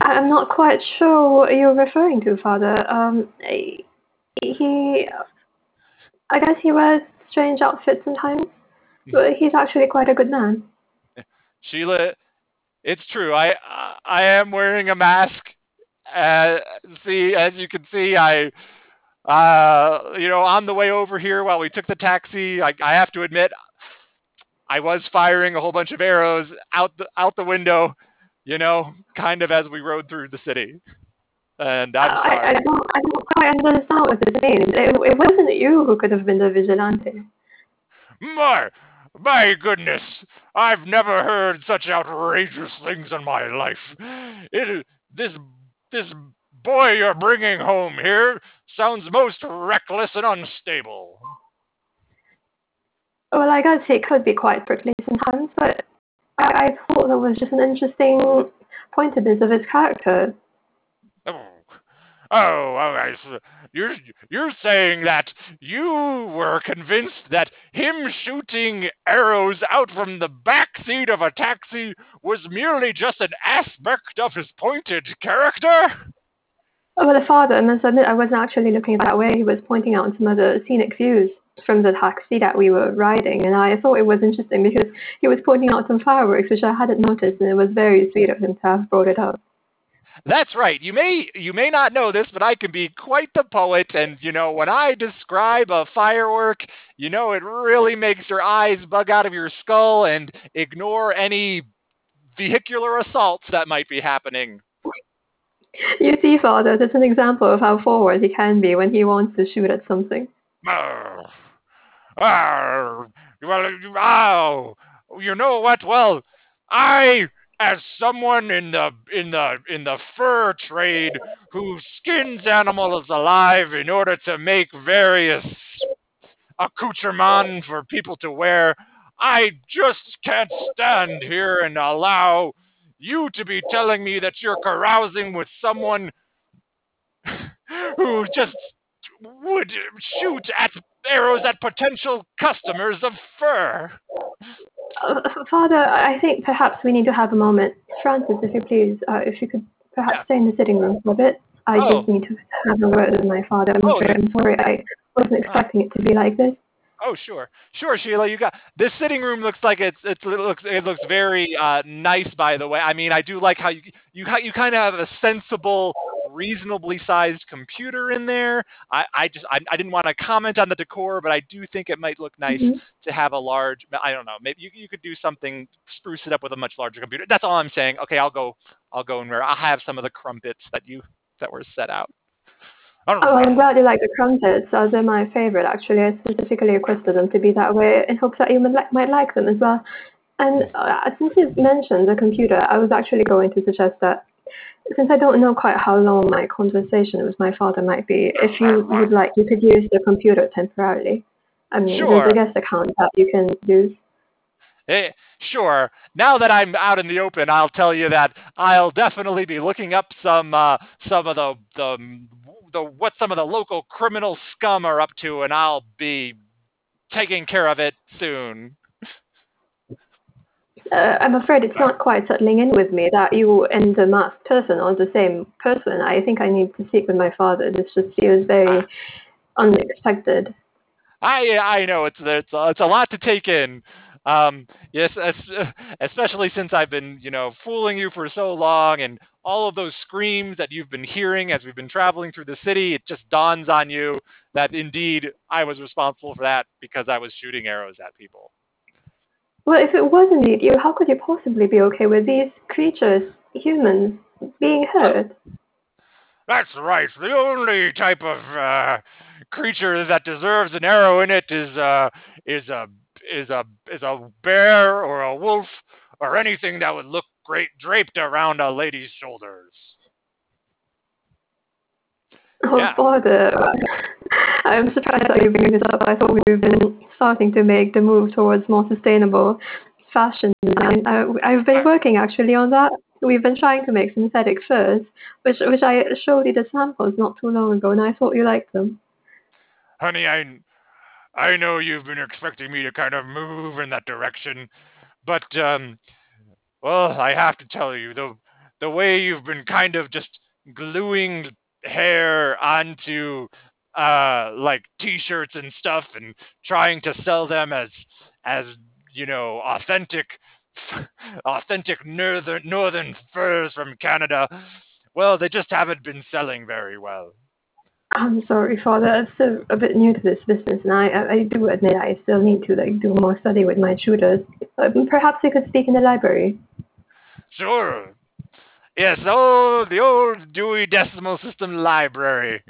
I'm not quite sure what you're referring to, Father. Um, he, I guess he wears strange outfits sometimes, but he's actually quite a good man. Sheila, it's true. I I am wearing a mask. Uh, see, as you can see, I, uh, you know, on the way over here while we took the taxi, I, I have to admit, I was firing a whole bunch of arrows out the out the window, you know, kind of as we rode through the city. And I'm sorry. I, I, don't, I don't quite understand what means. It, it wasn't you who could have been the vigilante. My, my goodness! I've never heard such outrageous things in my life. It, this, this boy you're bringing home here sounds most reckless and unstable. Well, I guess he could be quite prickly sometimes, but I, I thought that was just an interesting pointedness of his character. Oh, oh, right. You're you're saying that you were convinced that him shooting arrows out from the back seat of a taxi was merely just an aspect of his pointed character? Oh, well, the father, must admit, I wasn't actually looking that way. He was pointing out some other scenic views from the taxi that we were riding, and I thought it was interesting because he was pointing out some fireworks, which I hadn't noticed, and it was very sweet of him to have brought it up. That's right. You may you may not know this, but I can be quite the poet and you know, when I describe a firework, you know, it really makes your eyes bug out of your skull and ignore any vehicular assaults that might be happening. You see, Father, that's an example of how forward he can be when he wants to shoot at something. Arr, well, oh, you know what? Well, I as someone in the in the in the fur trade who skins animals alive in order to make various accoutrements for people to wear, I just can't stand here and allow you to be telling me that you're carousing with someone who just would shoot at arrows at potential customers of fur. Uh, Father, I think perhaps we need to have a moment. Francis, if you please, uh, if you could perhaps Yeah. stay in the sitting room for a bit. I Oh. just need to have a word with my father. I'm Oh. I'm sorry. I wasn't expecting it to be like this. Oh, sure, sure, Sheila. You got this sitting room. Looks like it's it's it looks it looks very uh, nice. By the way, I mean I do like how you you you kind of have a sensible, reasonably sized computer in there. I I just I, I didn't want to comment on the decor, but I do think it might look nice Mhm. to have a large. I don't know. Maybe you you could do something spruce it up with a much larger computer. That's all I'm saying. Okay, I'll go I'll go and I'll have some of the crumpets that you that were set out. Oh. I'm glad you like the crumpets. Uh, they're my favorite, actually. I specifically requested them to be that way in hopes that you might, might like them as well. And uh, since you mentioned the computer, I was actually going to suggest that since I don't know quite how long my conversation with my father might be, if you would like, you could use the computer temporarily. I mean, Sure. there's a guest account that you can use. Eh, sure. Now that I'm out in the open, I'll tell you that I'll definitely be looking up some uh, some of the the the what some of the local criminal scum are up to, and I'll be taking care of it soon. Uh, I'm afraid it's not quite settling in with me that you and the masked person are the same person. I think I need to speak with my father. This just feels very unexpected. I I know it's it's it's a lot to take in. Um, yes, especially since I've been you know fooling you for so long, and all of those screams that you've been hearing as we've been traveling through the city. It just dawns on you that indeed I was responsible for that because I was shooting arrows at people. Well, if it was indeed you, how could you possibly be okay with these creatures, humans, being hurt? That's right. The only type of uh, creature that deserves an arrow in it is uh, is a is a is a bear or a wolf or anything that would look great draped around a lady's shoulders. Oh, Yeah. I'm surprised that you bring this up. I thought we've been starting to make the move towards more sustainable fashion design. I, I've been working actually on that. We've been trying to make synthetic furs, which which I showed you the samples not too long ago, and I thought you liked them. Honey, I I know you've been expecting me to kind of move in that direction, but um, well, I have to tell you the the way you've been kind of just gluing hair onto uh like t-shirts and stuff and trying to sell them as as you know authentic authentic northern northern furs from Canada. Well, they just haven't been selling very well. I'm sorry, Father. I'm still a bit new to this business, and I, I do admit I still need to like do more study with my tutors. Perhaps we could speak in the library. Sure. Yes, oh, the old Dewey Decimal System Library.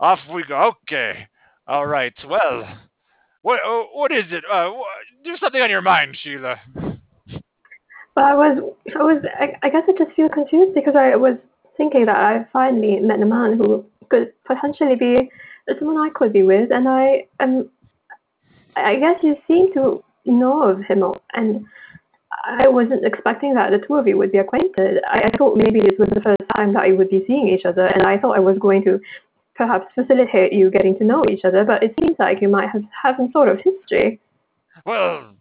Off we go. Okay. All right. Well, what oh, what is it? Uh, do something on your mind, Sheila. Well, I was, I was, I, I guess I just feel confused because I was thinking that I finally met a man who could potentially be someone I could be with, and I um, I guess you seem to know of him, and I wasn't expecting that the two of you would be acquainted. I, I thought maybe this was the first time that you would be seeing each other, and I thought I was going to perhaps facilitate you getting to know each other, but it seems like you might have have some sort of history. Well,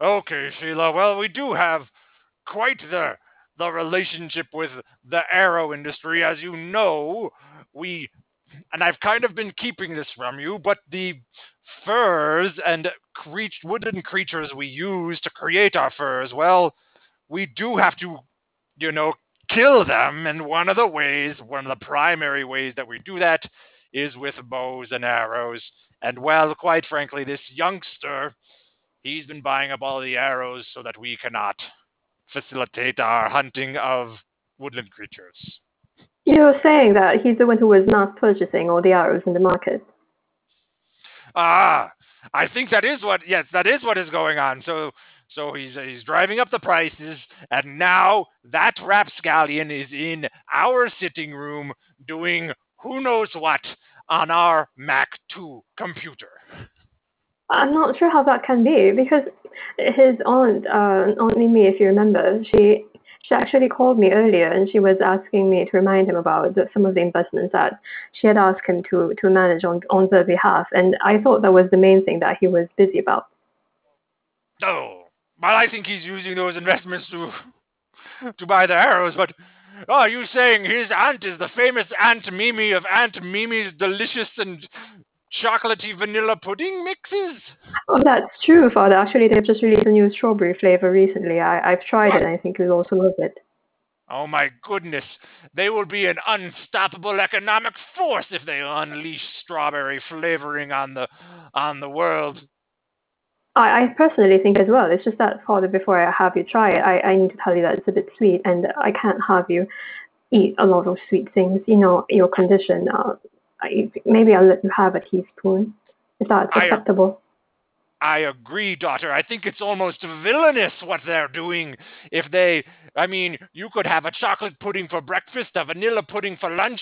okay, Sheila. Well, we do have quite the the relationship with the arrow industry, as you know. We and I've kind of been keeping this from you, but the furs and cre- wooden creatures we use to create our furs, well, we do have to, you know, kill them. And one of the ways, one of the primary ways that we do that is with bows and arrows. And well, quite frankly, this youngster, he's been buying up all the arrows so that we cannot facilitate our hunting of woodland creatures. You're saying that he's the one who was mass purchasing all the arrows in the market. Ah, I think that is what. Yes, that is what is going on. So, so he's he's driving up the prices, and now that rapscallion is in our sitting room doing who knows what on our Mac 2 computer. I'm not sure how that can be because his aunt, uh, Aunt Mimi, if you remember, she she actually called me earlier and she was asking me to remind him about the, some of the investments that she had asked him to to manage on on their behalf, and I thought that was the main thing that he was busy about. Oh, well, I think he's using those investments to to buy the arrows, but. Oh, are you saying his aunt is the famous Aunt Mimi of Aunt Mimi's delicious and chocolatey vanilla pudding mixes? Oh, that's true, Father. Actually, they've just released a new strawberry flavor recently. I, I've tried it, and I think you'll also love it. Oh my goodness, they will be an unstoppable economic force if they unleash strawberry flavoring on the on the world. I, I personally think as well. It's just that, Father, before I have you try it, I, I need to tell you that it's a bit sweet, and I can't have you eat a lot of sweet things. You know, your condition. Uh, maybe I'll let you have a teaspoon. If that's acceptable. I agree, daughter. I think it's almost villainous what they're doing. If they, I mean, you could have a chocolate pudding for breakfast, a vanilla pudding for lunch,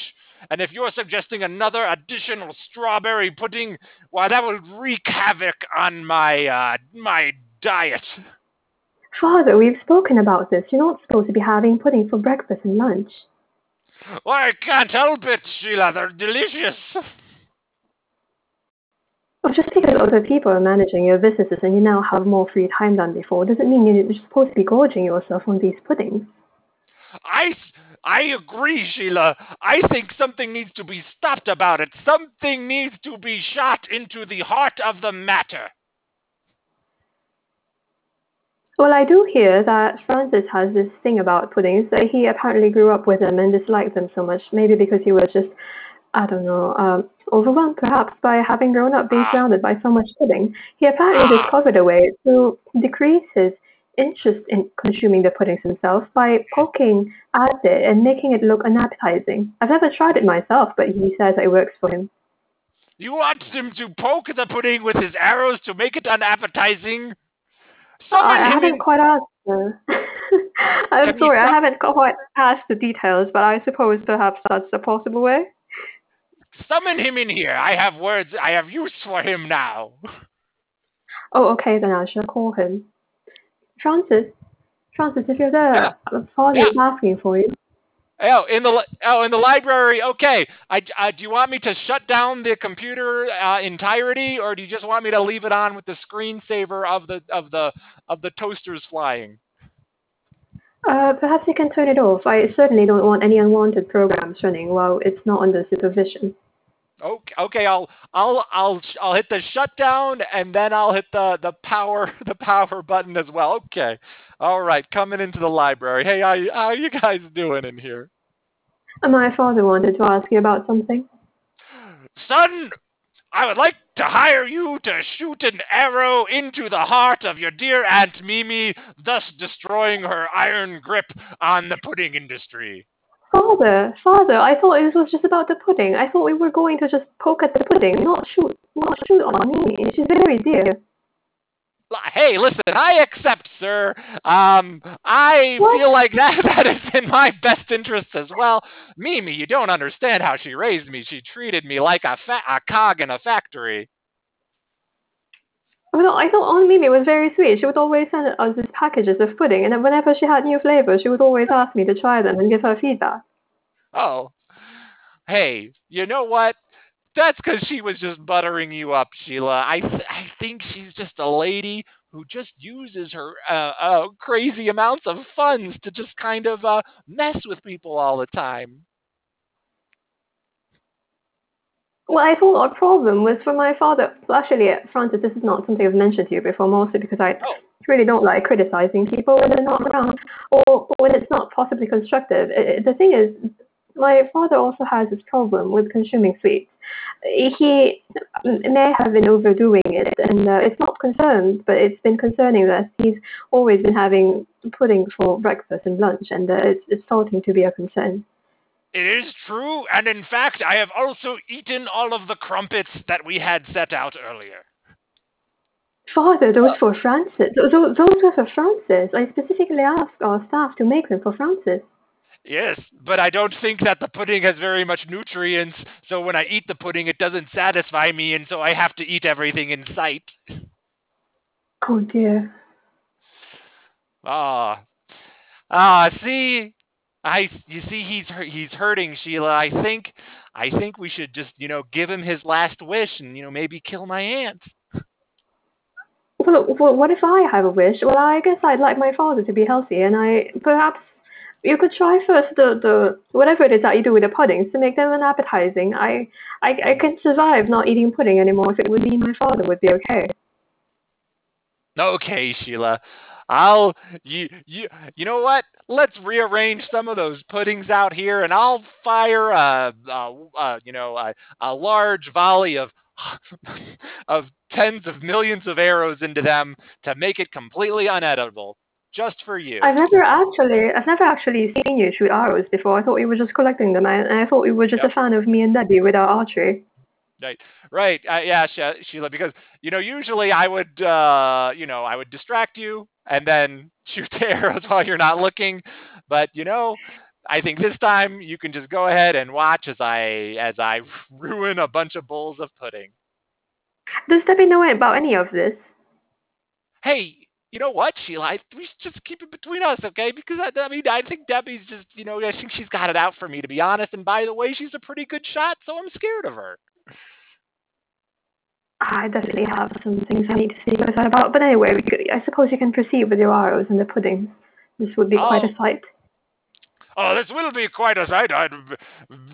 and if you're suggesting another additional strawberry pudding, why that will wreak havoc on my uh, my diet. Father, we've spoken about this. You're not supposed to be having pudding for breakfast and lunch. Why, I can't help it, Sheila. They're delicious. Well, just because other people are managing your businesses and you now have more free time than before doesn't mean you're supposed to be gorging yourself on these puddings. I, I agree, Sheila. I think something needs to be stopped about it. Something needs to be shot into the heart of the matter. Well, I do hear that Francis has this thing about puddings that he apparently grew up with them and disliked them so much, maybe because he was just, I don't know, um, overwhelmed perhaps by having grown up being surrounded by so much pudding. He apparently discovered a way to decrease his interest in consuming the puddings himself by poking at it and making it look unappetizing. I've never tried it myself, but he says it works for him. You want him to poke the pudding with his arrows to make it unappetizing? I, I haven't quite asked. Uh, I'm you sorry, I haven't quite asked the details, but I suppose perhaps that's a possible way. Summon him in here. I have words. I have use for him now. Oh, okay, then I shall call him. Francis, Francis, if you're there, Yeah. Father is asking for you. Oh, in the oh in the library. Okay. I, I do you want me to shut down the computer uh, entirety, or do you just want me to leave it on with the screensaver of the of the of the toasters flying? Uh, perhaps you can turn it off. I certainly don't want any unwanted programs running while it's not under supervision. Okay, okay, I'll I'll I'll I'll hit the shutdown and then I'll hit the the power the power button as well. Okay, all right, coming into the library. Hey, how you, how you guys doing in here? My father wanted to ask you about something. Son, I would like to hire you to shoot an arrow into the heart of your dear Aunt Mimi, thus destroying her iron grip on the pudding industry. Father, father, I thought this was just about the pudding. I thought we were going to just poke at the pudding, not shoot, not shoot on Mimi. She's very dear. Hey, listen, I accept, sir. Um, I What? feel like that that is in my best interests as well. Mimi, you don't understand how she raised me. She treated me like a fa- a cog in a factory. Well, I thought Aunt Mimi was very sweet. She would always send us these packages of pudding, and then whenever she had new flavors, she would always ask me to try them and give her feedback. Oh, hey, you know what? That's because she was just buttering you up, Sheila. I th- I think she's just a lady who just uses her uh, uh, crazy amounts of funds to just kind of uh, mess with people all the time. Well, I thought our problem was for my father. Well, actually, Francis, this is not something I've mentioned to you before, mostly because I Oh. really don't like criticizing people when they're not around or when it's not possibly constructive. I- I- the thing is, my father also has this problem with consuming sweets. He may have been overdoing it, and uh, it's not concerned, but it's been concerning that he's always been having pudding for breakfast and lunch, and uh, it's, it's starting to be a concern. It is true, and in fact, I have also eaten all of the crumpets that we had set out earlier. Father, those for Francis. Those, those were for Francis. I specifically asked our staff to make them for Francis. Yes, but I don't think that the pudding has very much nutrients, so when I eat the pudding, it doesn't satisfy me, and so I have to eat everything in sight. Oh dear. Ah, ah. See, I you see he's he's hurting Sheila. I think I think we should just you know give him his last wish and you know maybe kill my aunt. Well, well, what if I have a wish? Well, I guess I'd like my father to be healthy, and I perhaps you could try first the, the whatever it is that you do with the puddings to make them unappetizing. I, I I can survive not eating pudding anymore if it would mean my father would be okay. Okay, Sheila. I'll you you you know what? Let's rearrange some of those puddings out here, and I'll fire a, a, a you know a, a large volley of of tens of millions of arrows into them to make it completely unedible, just for you. I've never actually I've never actually seen you shoot arrows before. I thought you were just collecting them, and I thought you were just Yep. a fan of me and Debbie with our archery. Right. Uh, yeah, She- Sheila, because you know, usually I would uh, you know, I would distract you and then shoot the arrows while you're not looking, but you know, I think this time you can just go ahead and watch as I as I ruin a bunch of bowls of pudding. Does Debbie know about any of this? Hey, you know what, Sheila? I, we should just keep it between us, okay? Because I, I mean, I think Debbie's just, you know, I think she's got it out for me, to be honest. And by the way, she's a pretty good shot, so I'm scared of her. I definitely have some things I need to speak with her about. But anyway, we could, I suppose you can proceed with your arrows and the pudding. This would be quite Oh. a sight. Oh, this will be quite a sight. I'd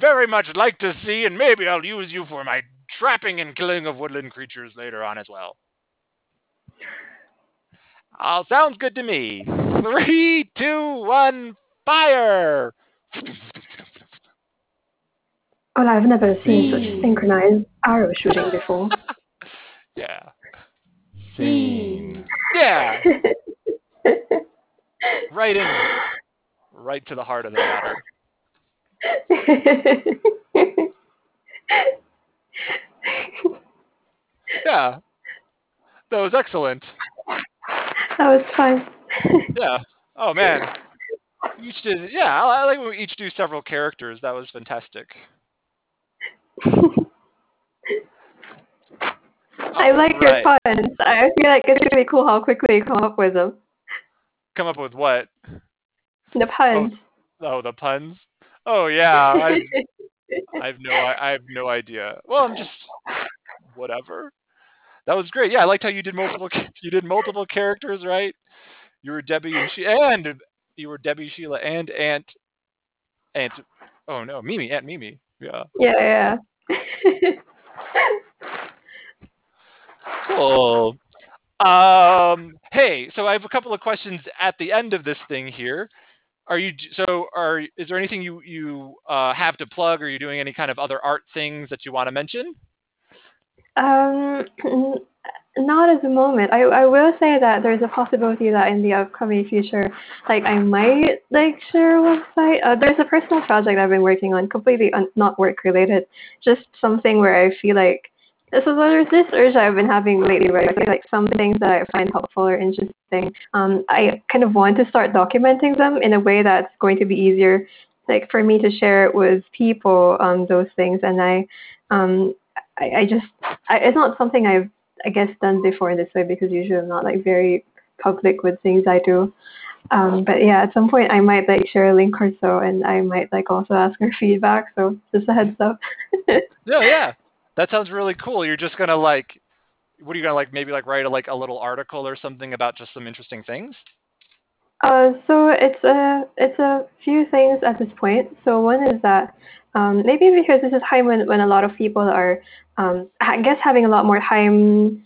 very much like to see, and maybe I'll use you for my trapping and killing of woodland creatures later on as well. All sounds good to me. Three, two, one, fire! Well, I've never seen such synchronized arrow shooting before. Yeah. Scene. Yeah. Right in. Right to the heart of the matter. Yeah. That was excellent. That was fun. Yeah. Oh man. You Each did. Yeah, I I like when we each do several characters. That was fantastic. I like your Right. puns. I feel like it's really cool how quickly you come up with them. Come up with what? The puns. Oh, oh the puns. Oh yeah, I, I have no I, I have no idea. Well, I'm just whatever. That was great. Yeah, I liked how you did multiple you did multiple characters, right? You were Debbie and she and you were Debbie, Sheila, and Aunt Aunt. Oh no, Mimi, Aunt Mimi. Yeah. Yeah, yeah. Cool. Um, hey, so I have a couple of questions at the end of this thing here. Are you so? Are is there anything you you uh, have to plug? Are you doing any kind of other art things that you want to mention? Um, not at the moment. I I will say that there's a possibility that in the upcoming future, like I might like share a website. Uh, there's a personal project I've been working on, completely un- not work related, just something where I feel like this is there's this urge I've been having lately, I like some things that I find helpful or interesting, um, I kind of want to start documenting them in a way that's going to be easier, like for me to share it with people, um, those things, and I, um, I, I just, I, it's not something I've, I guess, done before in this way because usually I'm not like very public with things I do. Um, but yeah, at some point I might like share a link or so, and I might like also ask for feedback. So just a heads up. Yeah, yeah. That sounds really cool. You're just gonna like, what are you gonna like? Maybe like write a, like a little article or something about just some interesting things. Uh, so it's a it's a few things at this point. So one is that um, maybe because this is time when, when a lot of people are, um, I guess, having a lot more time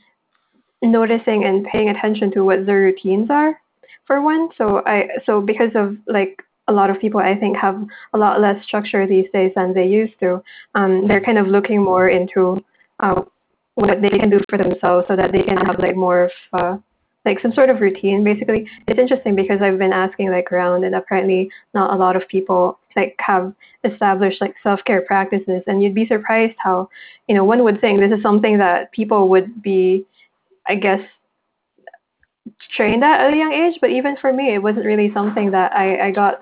noticing and paying attention to what their routines are, for one. So I so because of like a lot of people I think have a lot less structure these days than they used to. Um, they're kind of looking more into uh, what they can do for themselves so that they can have like more of uh, like some sort of routine basically it's interesting because i've been asking like around and apparently not a lot of people like have established like self-care practices and you'd be surprised how you know one would think this is something that people would be i guess trained at at a young age but even for me it wasn't really something that i i got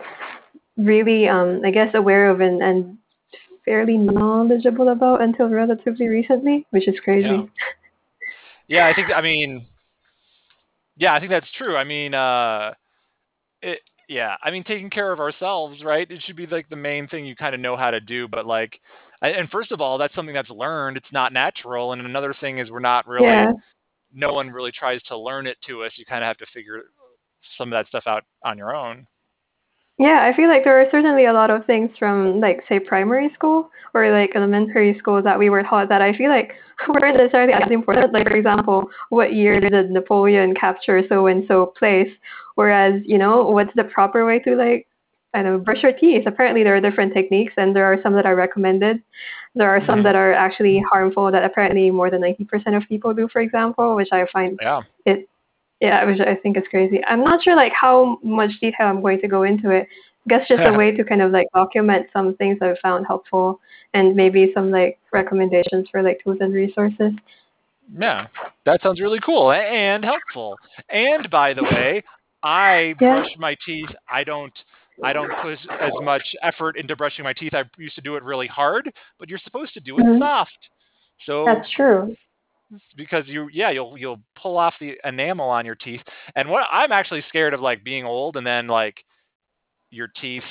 really um i guess aware of and and fairly knowledgeable about until relatively recently which is crazy Yeah. Yeah, I think. I mean, yeah, I think that's true. I mean, uh, it. Yeah, I mean, taking care of ourselves, right? It should be like the main thing you kind of know how to do. But like, and first of all, that's something that's learned. It's not natural. And another thing is we're not really. yeah No one really tries to learn it to us. You kind of have to figure some of that stuff out on your own. Yeah, I feel like there are certainly a lot of things from like say primary school or like elementary school that we were taught that I feel like weren't necessarily as important. Like for example, what year did Napoleon capture so and so place? Whereas, you know, what's the proper way to like I don't know, brush your teeth? Apparently there are different techniques and there are some that are recommended. There are some Mhm. that are actually harmful that apparently more than ninety percent of people do, for example, which I find Yeah. it yeah, which I think is crazy. I'm not sure like how much detail I'm going to go into it. I guess just a way to kind of like document some things I've found helpful and maybe some like recommendations for like tools and resources. Yeah, that sounds really cool and helpful. And by the way, I Yeah. brush my teeth. I don't. I don't put as much effort into brushing my teeth. I used to do it really hard, but you're supposed to do it Mhm. soft. So That's true. because you, yeah, you'll you'll pull off the enamel on your teeth. And what I'm actually scared of, like being old, and then like your teeth,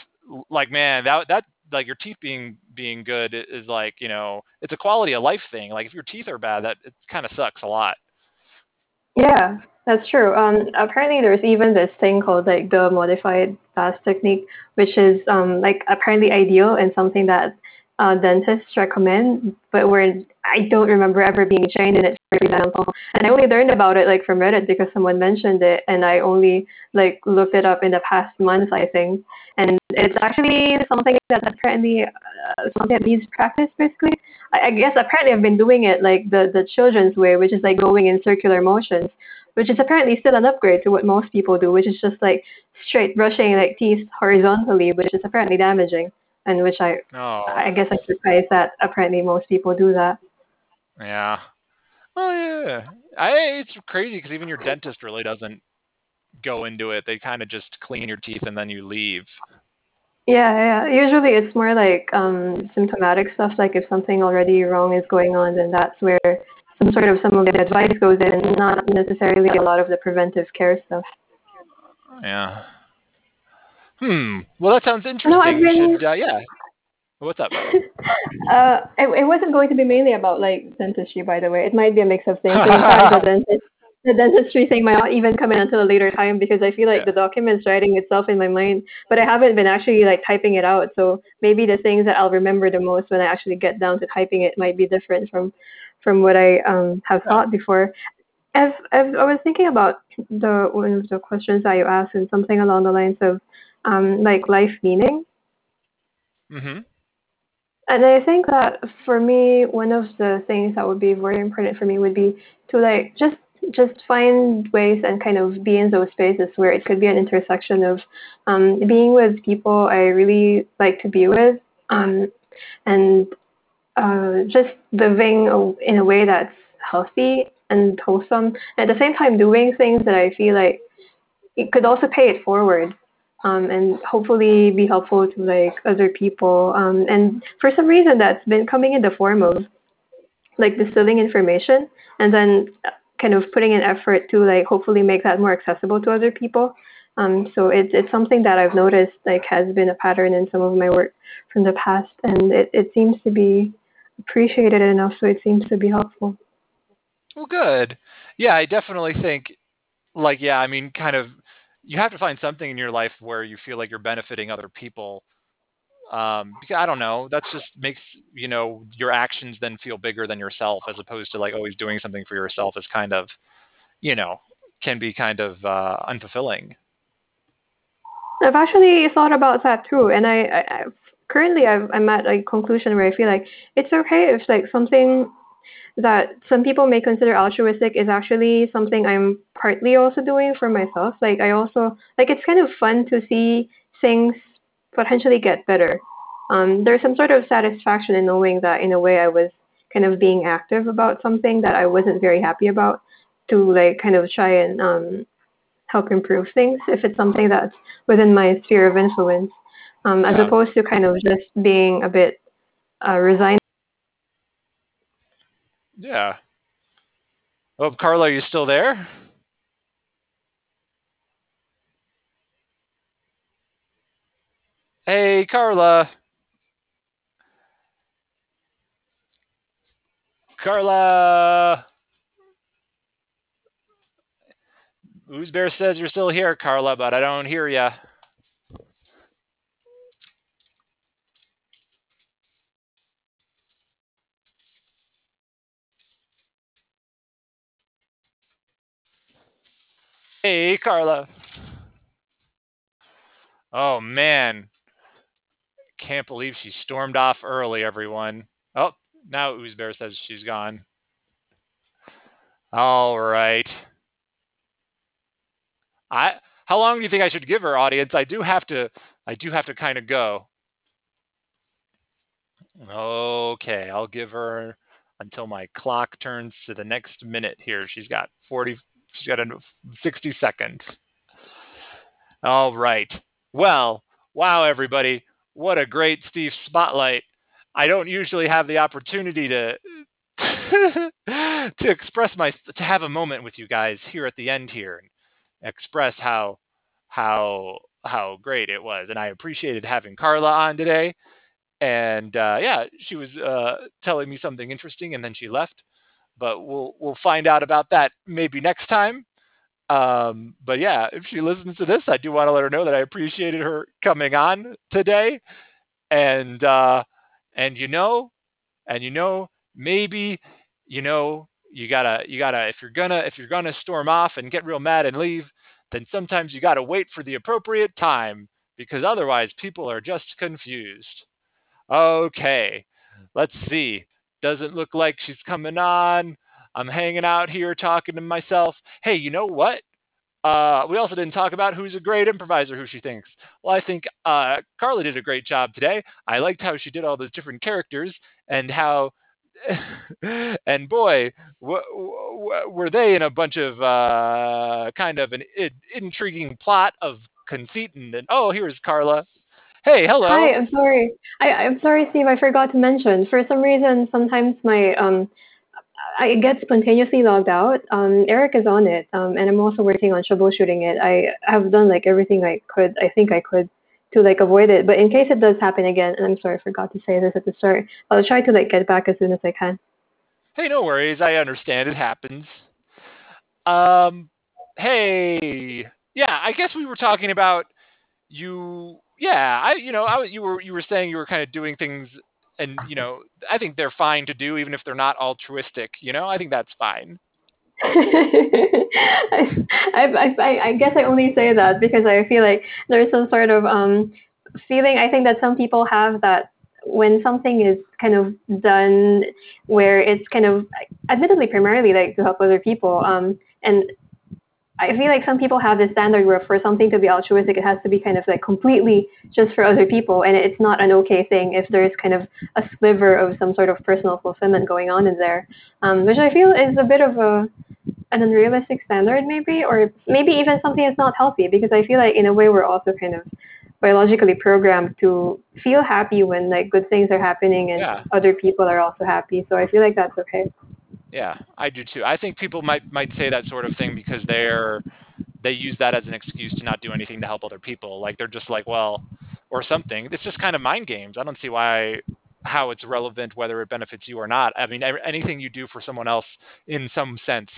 like man, that that like your teeth being being good is like you know it's a quality of life thing. Like if your teeth are bad, that it kind of sucks a lot. Yeah, that's true. Um, apparently there's even this thing called like the modified Bass technique, which is um like apparently ideal and something that uh, dentists recommend, but where I don't remember ever being trained in it, for example. And I only learned about it like from Reddit because someone mentioned it, and I only like looked it up in the past months, I think. And it's actually something that's apparently uh, something that needs practice, basically. I, I guess apparently I've been doing it like the the children's way, which is like going in circular motions, which is apparently still an upgrade to what most people do, which is just like straight brushing like teeth horizontally, which is apparently damaging, and which I Oh, I guess I'm surprised that apparently most people do that. yeah. Oh yeah. I it's crazy because even your dentist really doesn't go into it. They kind of just clean your teeth and then you leave. Yeah, yeah. Usually it's more like um symptomatic stuff, like if something already wrong is going on, then that's where some sort of some of the advice goes in, not necessarily a lot of the preventive care stuff. Yeah. Hmm. Well, that sounds interesting. No, I've You been- should, uh, yeah. What's up? uh, it, it wasn't going to be mainly about like dentistry, by the way. It might be a mix of things. The, dentist, the dentistry thing might not even come in until a later time because I feel like Yeah. the document's writing itself in my mind, but I haven't been actually like typing it out. So maybe the things that I'll remember the most when I actually get down to typing it might be different from from what I um have Yeah. thought before. As, as I was thinking about the one of the questions that you asked and something along the lines of um like life meaning. Mm-hmm. And I think that for me, one of the things that would be very important for me would be to like just just find ways and kind of be in those spaces where it could be an intersection of um, being with people I really like to be with, um, and uh, just living in a way that's healthy and wholesome. At the same time, doing things that I feel like it could also pay it forward um, and hopefully be helpful to like other people. Um, and for some reason, that's been coming in the form of like distilling information and then uh, kind of putting an effort to like hopefully make that more accessible to other people. Um, so it's it's something that I've noticed like has been a pattern in some of my work from the past, and it, it seems to be appreciated enough, so it seems to be helpful. Well, good. Yeah, I definitely think, like, yeah, I mean, kind of, you have to find something in your life where you feel like you're benefiting other people. Um, because I don't know, that's just makes, you know, your actions then feel bigger than yourself as opposed to like always doing something for yourself is kind of, you know, can be kind of uh, unfulfilling. I've actually thought about that too, and I, I I've, currently I've, I'm at a conclusion where I feel like it's okay if like something that some people may consider altruistic is actually something I'm partly also doing for myself. Like I also like it's kind of fun to see things potentially get better. Um, there's some sort of satisfaction in knowing that in a way I was kind of being active about something that I wasn't very happy about to like kind of try and um, help improve things if it's something that's within my sphere of influence, um, as Yeah. opposed to kind of just being a bit uh, resigned. Yeah. Oh, Carla, are you still there? Hey, Carla. Carla. Who's Bear says you're still here, Carla, but I don't hear ya. Hey, Carla. Oh man, can't believe she stormed off early, everyone. Oh, now Oozbear says she's gone. All right. I how long do you think I should give her, audience? I do have to I do have to kind of go. Okay, I'll give her until my clock turns to the next minute here. She's got 40 she's got a 60 seconds. All right. Well, wow everybody. What a great Steve spotlight. I don't usually have the opportunity to to express my to have a moment with you guys here at the end here and express how how how great it was and I appreciated having Carla on today and uh, yeah she was uh, telling me something interesting and then she left but we'll we'll find out about that maybe next time. Um, but yeah if she listens to this I do want to let her know that I appreciated her coming on today. And uh, and you know and you know maybe you know you gotta you gotta if you're gonna if you're gonna storm off and get real mad and leave then sometimes you gotta wait for the appropriate time because otherwise people are just confused. Okay let's see doesn't look like she's coming on i'm hanging out here talking to myself hey you know what? Uh, we also didn't talk about who's a great improviser who she thinks. Well i think uh, carla did a great job today. I liked how she did all those different characters and how and boy, w- w- were they in a bunch of uh, kind of an I- intriguing plot of conceit and, and oh, here's Carla. Hey, hello. Hi, I'm sorry. I, I'm sorry, Steve. I forgot to mention. For some reason, sometimes my um, I get spontaneously logged out. Um, Eric is on it, um, and I'm also working on troubleshooting it. I have done like everything I could. I think I could to like avoid it. But in case it does happen again, and I'm sorry I forgot to say this at the start, I'll try to like get back as soon as I can. Hey, no worries. I understand. It happens. Um, hey, yeah. I guess we were talking about you. Yeah, I. You know, I. You were. You were saying you were kind of doing things, and you know, I think they're fine to do, even if they're not altruistic. You know, I think that's fine. I, I, I, I guess I only say that because I feel like there's some sort of um feeling I think that some people have that when something is kind of done where it's kind of admittedly primarily like to help other people um and I feel like some people have this standard where for something to be altruistic, it has to be kind of like completely just for other people, and it's not an okay thing if there's kind of a sliver of some sort of personal fulfillment going on in there, um, which I feel is a bit of a an unrealistic standard, maybe, or maybe even something that's not healthy, because I feel like in a way we're also kind of biologically programmed to feel happy when like good things are happening and Yeah. other people are also happy. So I feel like that's okay. Yeah, I do too. I think people might might say that sort of thing because they're they use that as an excuse to not do anything to help other people. Like they're just like, well, or something. It's just kind of mind games. I don't see why how it's relevant whether it benefits you or not. I mean, anything you do for someone else in some sense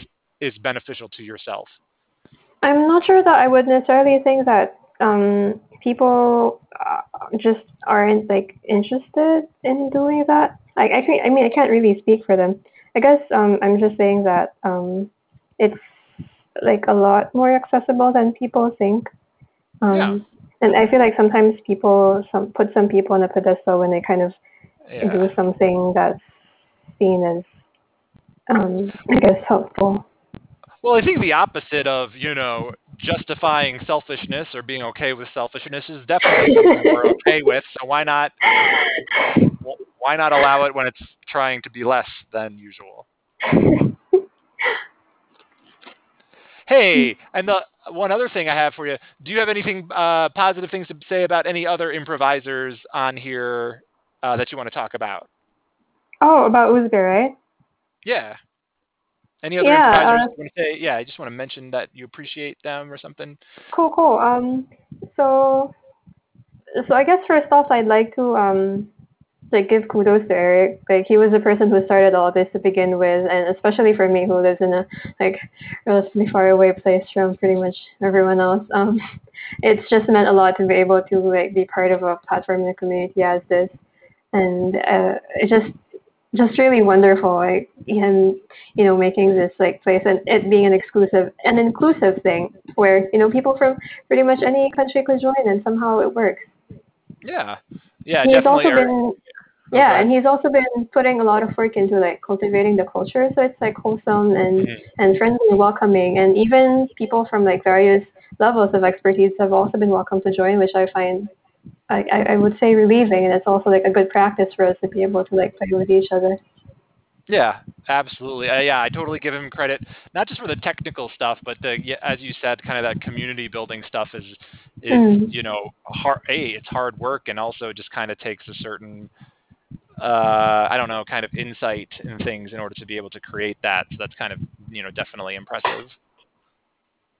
is beneficial to yourself. I'm not sure that I would necessarily think that um, people uh, just aren't like interested in doing that. Like I I mean, I can't really speak for them. I guess um, I'm just saying that um, it's like a lot more accessible than people think. Um, Yeah. And I feel like sometimes people some put some people on a pedestal when they kind of Yeah. do something that's seen as, um, I guess, helpful. Well, I think the opposite of, you know, justifying selfishness or being okay with selfishness is definitely something we're okay with. So why not why not allow it when it's trying to be less than usual? Hey, and the one other thing I have for you, do you have anything uh, positive things to say about any other improvisers on here uh, that you want to talk about? Oh, about Uzbek, right? Yeah. Any other Yeah, improvisers uh, you want to say? Yeah, I just want to mention that you appreciate them or something. Cool, cool. Um, so, so I guess first off, I'd like to um, like give kudos to Eric. Like he was the person who started all this to begin with, and especially for me, who lives in a like relatively far away place from pretty much everyone else. Um, it's just meant a lot to be able to like be part of a platform in a community as this, and uh, it's just just really wonderful. Like him, you know, making this like place and it being an exclusive, an inclusive thing where you know people from pretty much any country could join, and somehow it works. Yeah. Yeah, he's definitely. also Eric- been yeah, go and he's also been putting a lot of work into like cultivating the culture, so it's like wholesome and Mhm. and friendly and welcoming, and even people from like various levels of expertise have also been welcome to join, which I find I, I I would say relieving, and it's also like a good practice for us to be able to like play with each other. Yeah, absolutely. Uh, yeah, I totally give him credit, not just for the technical stuff, but the yeah, as you said, kind of that community building stuff is is Mm. you know hard. A, it's hard work, and also just kind of takes a certain uh, I don't know, kind of insight and things in order to be able to create that. So that's kind of you know definitely impressive.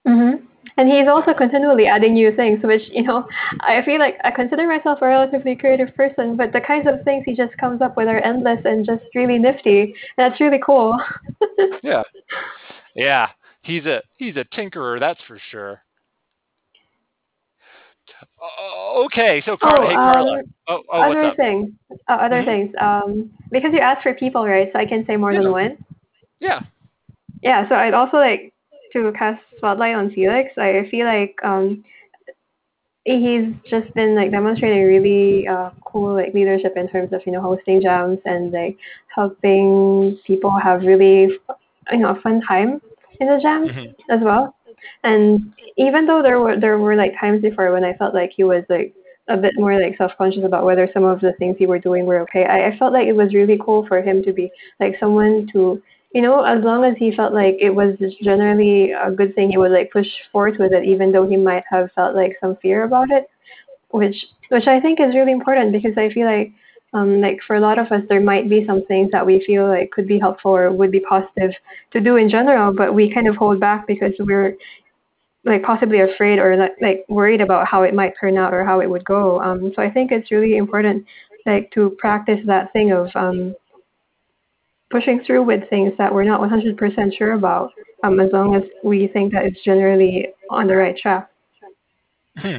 Mm-hmm. And he's also continually adding new things, which, you know, I feel like I consider myself a relatively creative person, but the kinds of things he just comes up with are endless and just really nifty. That's really cool. Yeah, yeah. He's a he's a tinkerer, that's for sure. Uh, okay, so Car- Oh, hey Carla. um, oh, oh, other up? things, uh, other Mhm. things. Um, because you asked for people, right? So I can say more Yeah. than one. Yeah. Yeah. So I'd also like to cast spotlight on Felix. I feel like um, he's just been like demonstrating really uh, cool like leadership in terms of you know hosting jams and like helping people have really you know a fun time in the jams Mhm. as well. And even though there were there were like times before when I felt like he was like a bit more like self conscious about whether some of the things he were doing were okay. I, I felt like it was really cool for him to be like someone to you know, as long as he felt like it was generally a good thing, he would like push forward with it, even though he might have felt like some fear about it, which which I think is really important because I feel like um, like for a lot of us, there might be some things that we feel like could be helpful or would be positive to do in general, but we kind of hold back because we're like possibly afraid or like, worried about how it might turn out or how it would go. Um, so I think it's really important like to practice that thing of um, pushing through with things that we're not 100% sure about, um, as long as we think that it's generally on the right track. Hmm.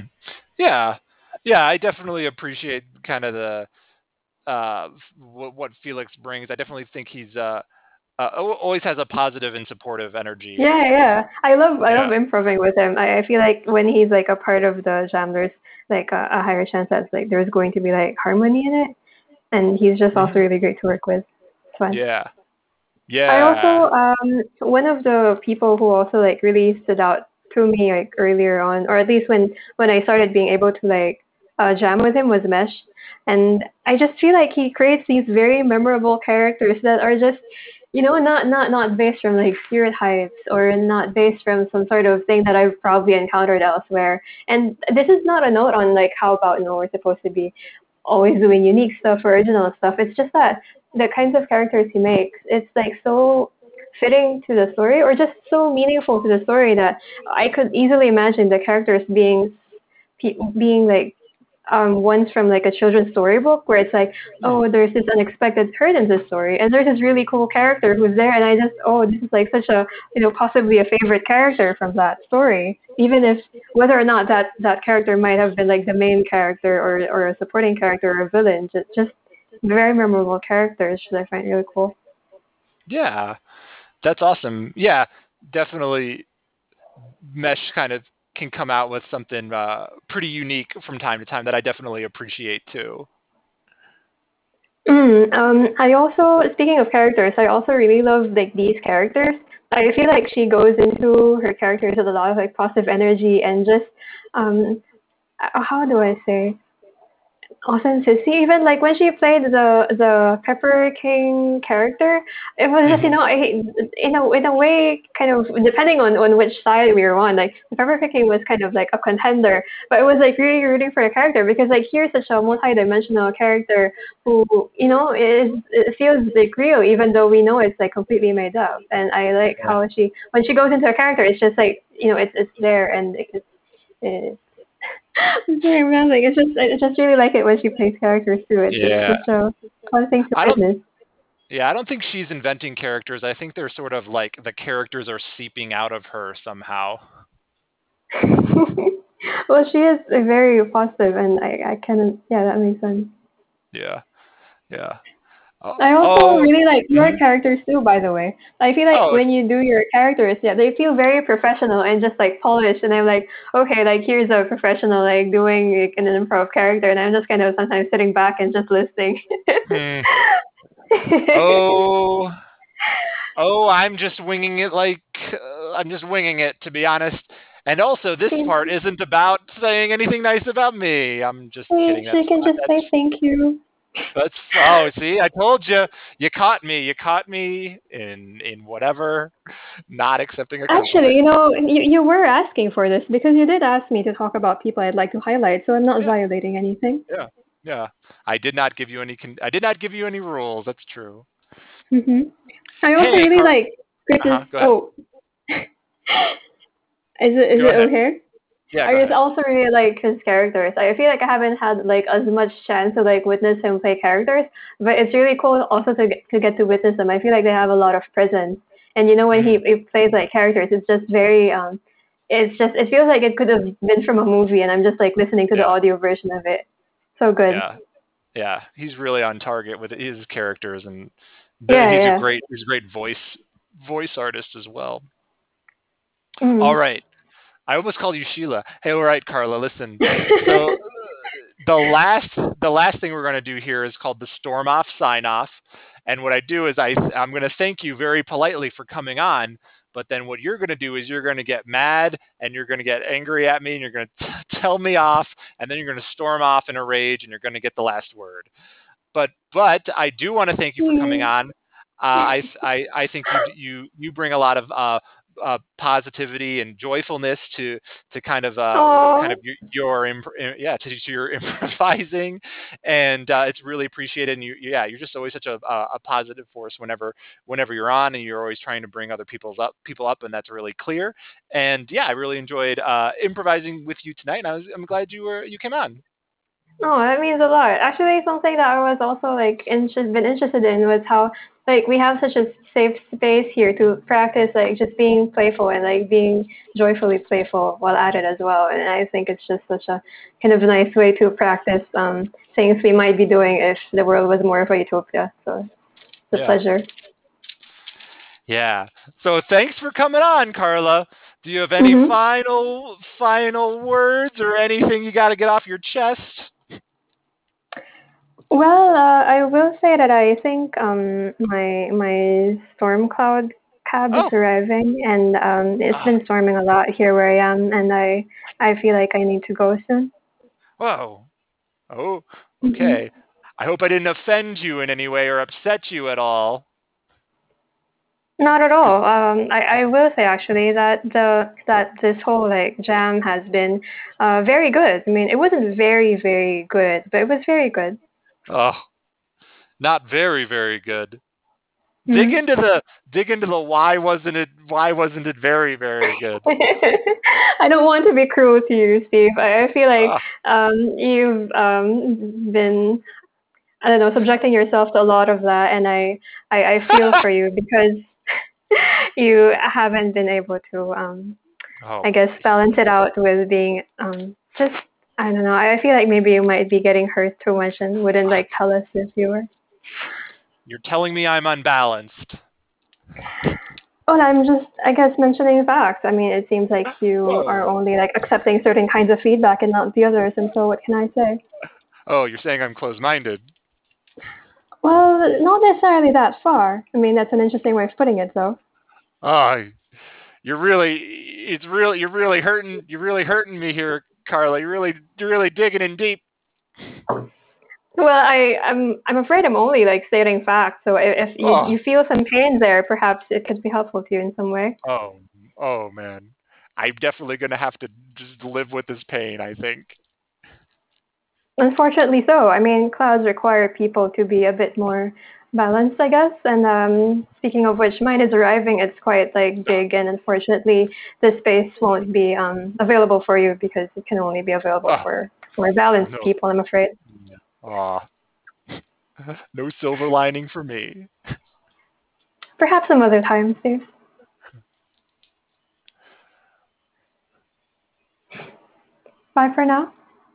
Yeah, yeah, I definitely appreciate kind of the uh, what, what Felix brings. I definitely think he's uh, uh, always has a positive and supportive energy. Yeah, yeah. I love I love improving with him. I, I feel like when he's like a part of the jam, there's like a, a higher chance that like there's going to be like harmony in it, and he's just also mm-hmm. really great to work with. It's fun. Yeah. Yeah. I also um one of the people who also like really stood out to me like earlier on, or at least when when I started being able to like uh, jam with him was Mesh, and I just feel like he creates these very memorable characters that are just you know not not not based from like spirit heights or not based from some sort of thing that I've probably encountered elsewhere. And this is not a note on like how about you know we're supposed to be always doing unique stuff or original stuff. It's just that the kinds of characters he makes, it's like so fitting to the story or just so meaningful to the story that I could easily imagine the characters being being like um ones from like a children's storybook where it's like oh there's this unexpected turn in this story and there's this really cool character who's there and I just oh this is like such a you know possibly a favorite character from that story even if whether or not that that character might have been like the main character or or a supporting character or a villain just just very memorable characters which I find really cool yeah that's awesome. Yeah, definitely. Mesh kind of can come out with something uh, pretty unique from time to time that I definitely appreciate too. Mm, um, I also, speaking of characters, I also really love like these characters. I feel like she goes into her characters with a lot of like positive energy and just, um, how do I say? Authenticity. Even like when she played the the Pepper King character, it was just you mm-hmm. know I, in a in a way kind of depending on on which side we were on. Like the Pepper King was kind of like a contender, but it was like really rooting for a character because like here's such a multi-dimensional character who you know is it feels like real even though we know it's like completely made up. And I like yeah. how she when she goes into a character, it's just like you know it's it's there and it's. it's I'm very romantic. It's just I just really like it when she plays characters through it. Yeah. It's a fun thing to witness. Yeah, I don't think she's inventing characters. I think they're sort of like the characters are seeping out of her somehow. well, she is very positive, and I, I can, yeah, that makes sense. Yeah, yeah. I also oh. really like your mm-hmm. characters too, by the way. I feel like oh. when you do your characters, yeah, they feel very professional and just like polished. And I'm like, okay, like here's a professional like doing like, an improv character, and I'm just kind of sometimes sitting back and just listening. mm. Oh, oh, I'm just winging it like uh, I'm just winging it to be honest. And also, this part isn't about saying anything nice about me. I'm just kidding. She can just say thank you. That's oh, see, I told you, you caught me. You caught me in in whatever, not accepting a compliment. Actually, you know, you, you were asking for this because you did ask me to talk about people I'd like to highlight, so I'm not yeah. violating anything. Yeah, yeah. I did not give you any. Con- I did not give you any rules. That's true. Mm-hmm. I also hey, really like. Uh-huh, oh, is it is go it ahead. okay? Yeah, I just also really like his characters. I feel like I haven't had like as much chance to like witness him play characters, but it's really cool also to get, to get to witness them. I feel like they have a lot of presence, and you know when he, he plays like characters, it's just very um, it's just it feels like it could have been from a movie, and I'm just like listening to yeah. the audio version of it. So good. Yeah, yeah, he's really on target with his characters, and yeah, he's yeah. a great he's a great voice voice artist as well. Mm-hmm. All right. I almost called you Sheila. Hey, all right, Carla, listen. So the last the last thing we're going to do here is called the storm off sign off. And what I do is I I'm going to thank you very politely for coming on, but then what you're going to do is you're going to get mad and you're going to get angry at me and you're going to tell me off and then you're going to storm off in a rage and you're going to get the last word. But but I do want to thank you for coming on. Uh, I, I I think you you you bring a lot of uh, uh, positivity and joyfulness to to kind of uh, kind of your, your imp- uh, yeah to, to your improvising, and uh, it's really appreciated. And you yeah you're just always such a, a a positive force whenever whenever you're on, and you're always trying to bring other people's up people up, and that's really clear. And yeah, I really enjoyed uh, improvising with you tonight, and I was I'm glad you were you came on. Oh, that means a lot. Actually, something that I was also like inter- been interested in was how like we have such a safe space here to practice like just being playful and like being joyfully playful while at it as well. And I think it's just such a kind of nice way to practice um, things we might be doing if the world was more of a utopia. So it's a Yeah. pleasure. Yeah. So thanks for coming on, Carla. Do you have any Mhm. final final words or anything you got to get off your chest? Well, uh, I will say that I think um, my my storm cloud cab Oh. is arriving, and um, it's Ah. been storming a lot here where I am, and I I feel like I need to go soon. Whoa. Oh, Mhm. okay. I hope I didn't offend you in any way or upset you at all. Not at all. Um, I, I will say actually that the that this whole like jam has been uh, very good. I mean, it wasn't very very good, but it was very good. Oh, not very, very good. Dig Mhm. into the dig into the why wasn't it why wasn't it very, very good? I don't want to be cruel to you, Steve. I, I feel like Ah. um, you've um, been, I don't know, subjecting yourself to a lot of that, and I, I, I feel for you because you haven't been able to, um, Oh, I guess, balance it out with being um, just, I don't know. I feel like maybe you might be getting hurt too much and wouldn't like tell us if you were. you're telling me I'm unbalanced. Well, I'm just, I guess, mentioning facts. I mean, it seems like ah, you Whoa. are only like accepting certain kinds of feedback and not the others. And so, what can I say? Oh, you're saying I'm closed-minded. Well, not necessarily that far. I mean, that's an interesting way of putting it, though. Oh, you're really it's really you're really hurting you're really hurting me here, Carla. You're really you're really digging in deep. Well, I, I'm, I'm afraid I'm only like stating facts. So if, you, Oh. you feel some pain there, perhaps it could be helpful to you in some way. Oh, oh man. I'm definitely gonna have to just live with this pain, I think. Unfortunately, so. I mean, clouds require people to be a bit more balanced, I guess. And um, speaking of which, mine is arriving. It's quite like big, and unfortunately, this space won't be um, available for you because it can only be available Ah. for more balanced No. people. I'm afraid. Aw. no silver lining for me. Perhaps some other time, Steve. Bye for now.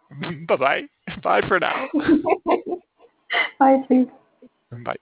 Bye bye. Bye for now. Bye, Steve. Bye.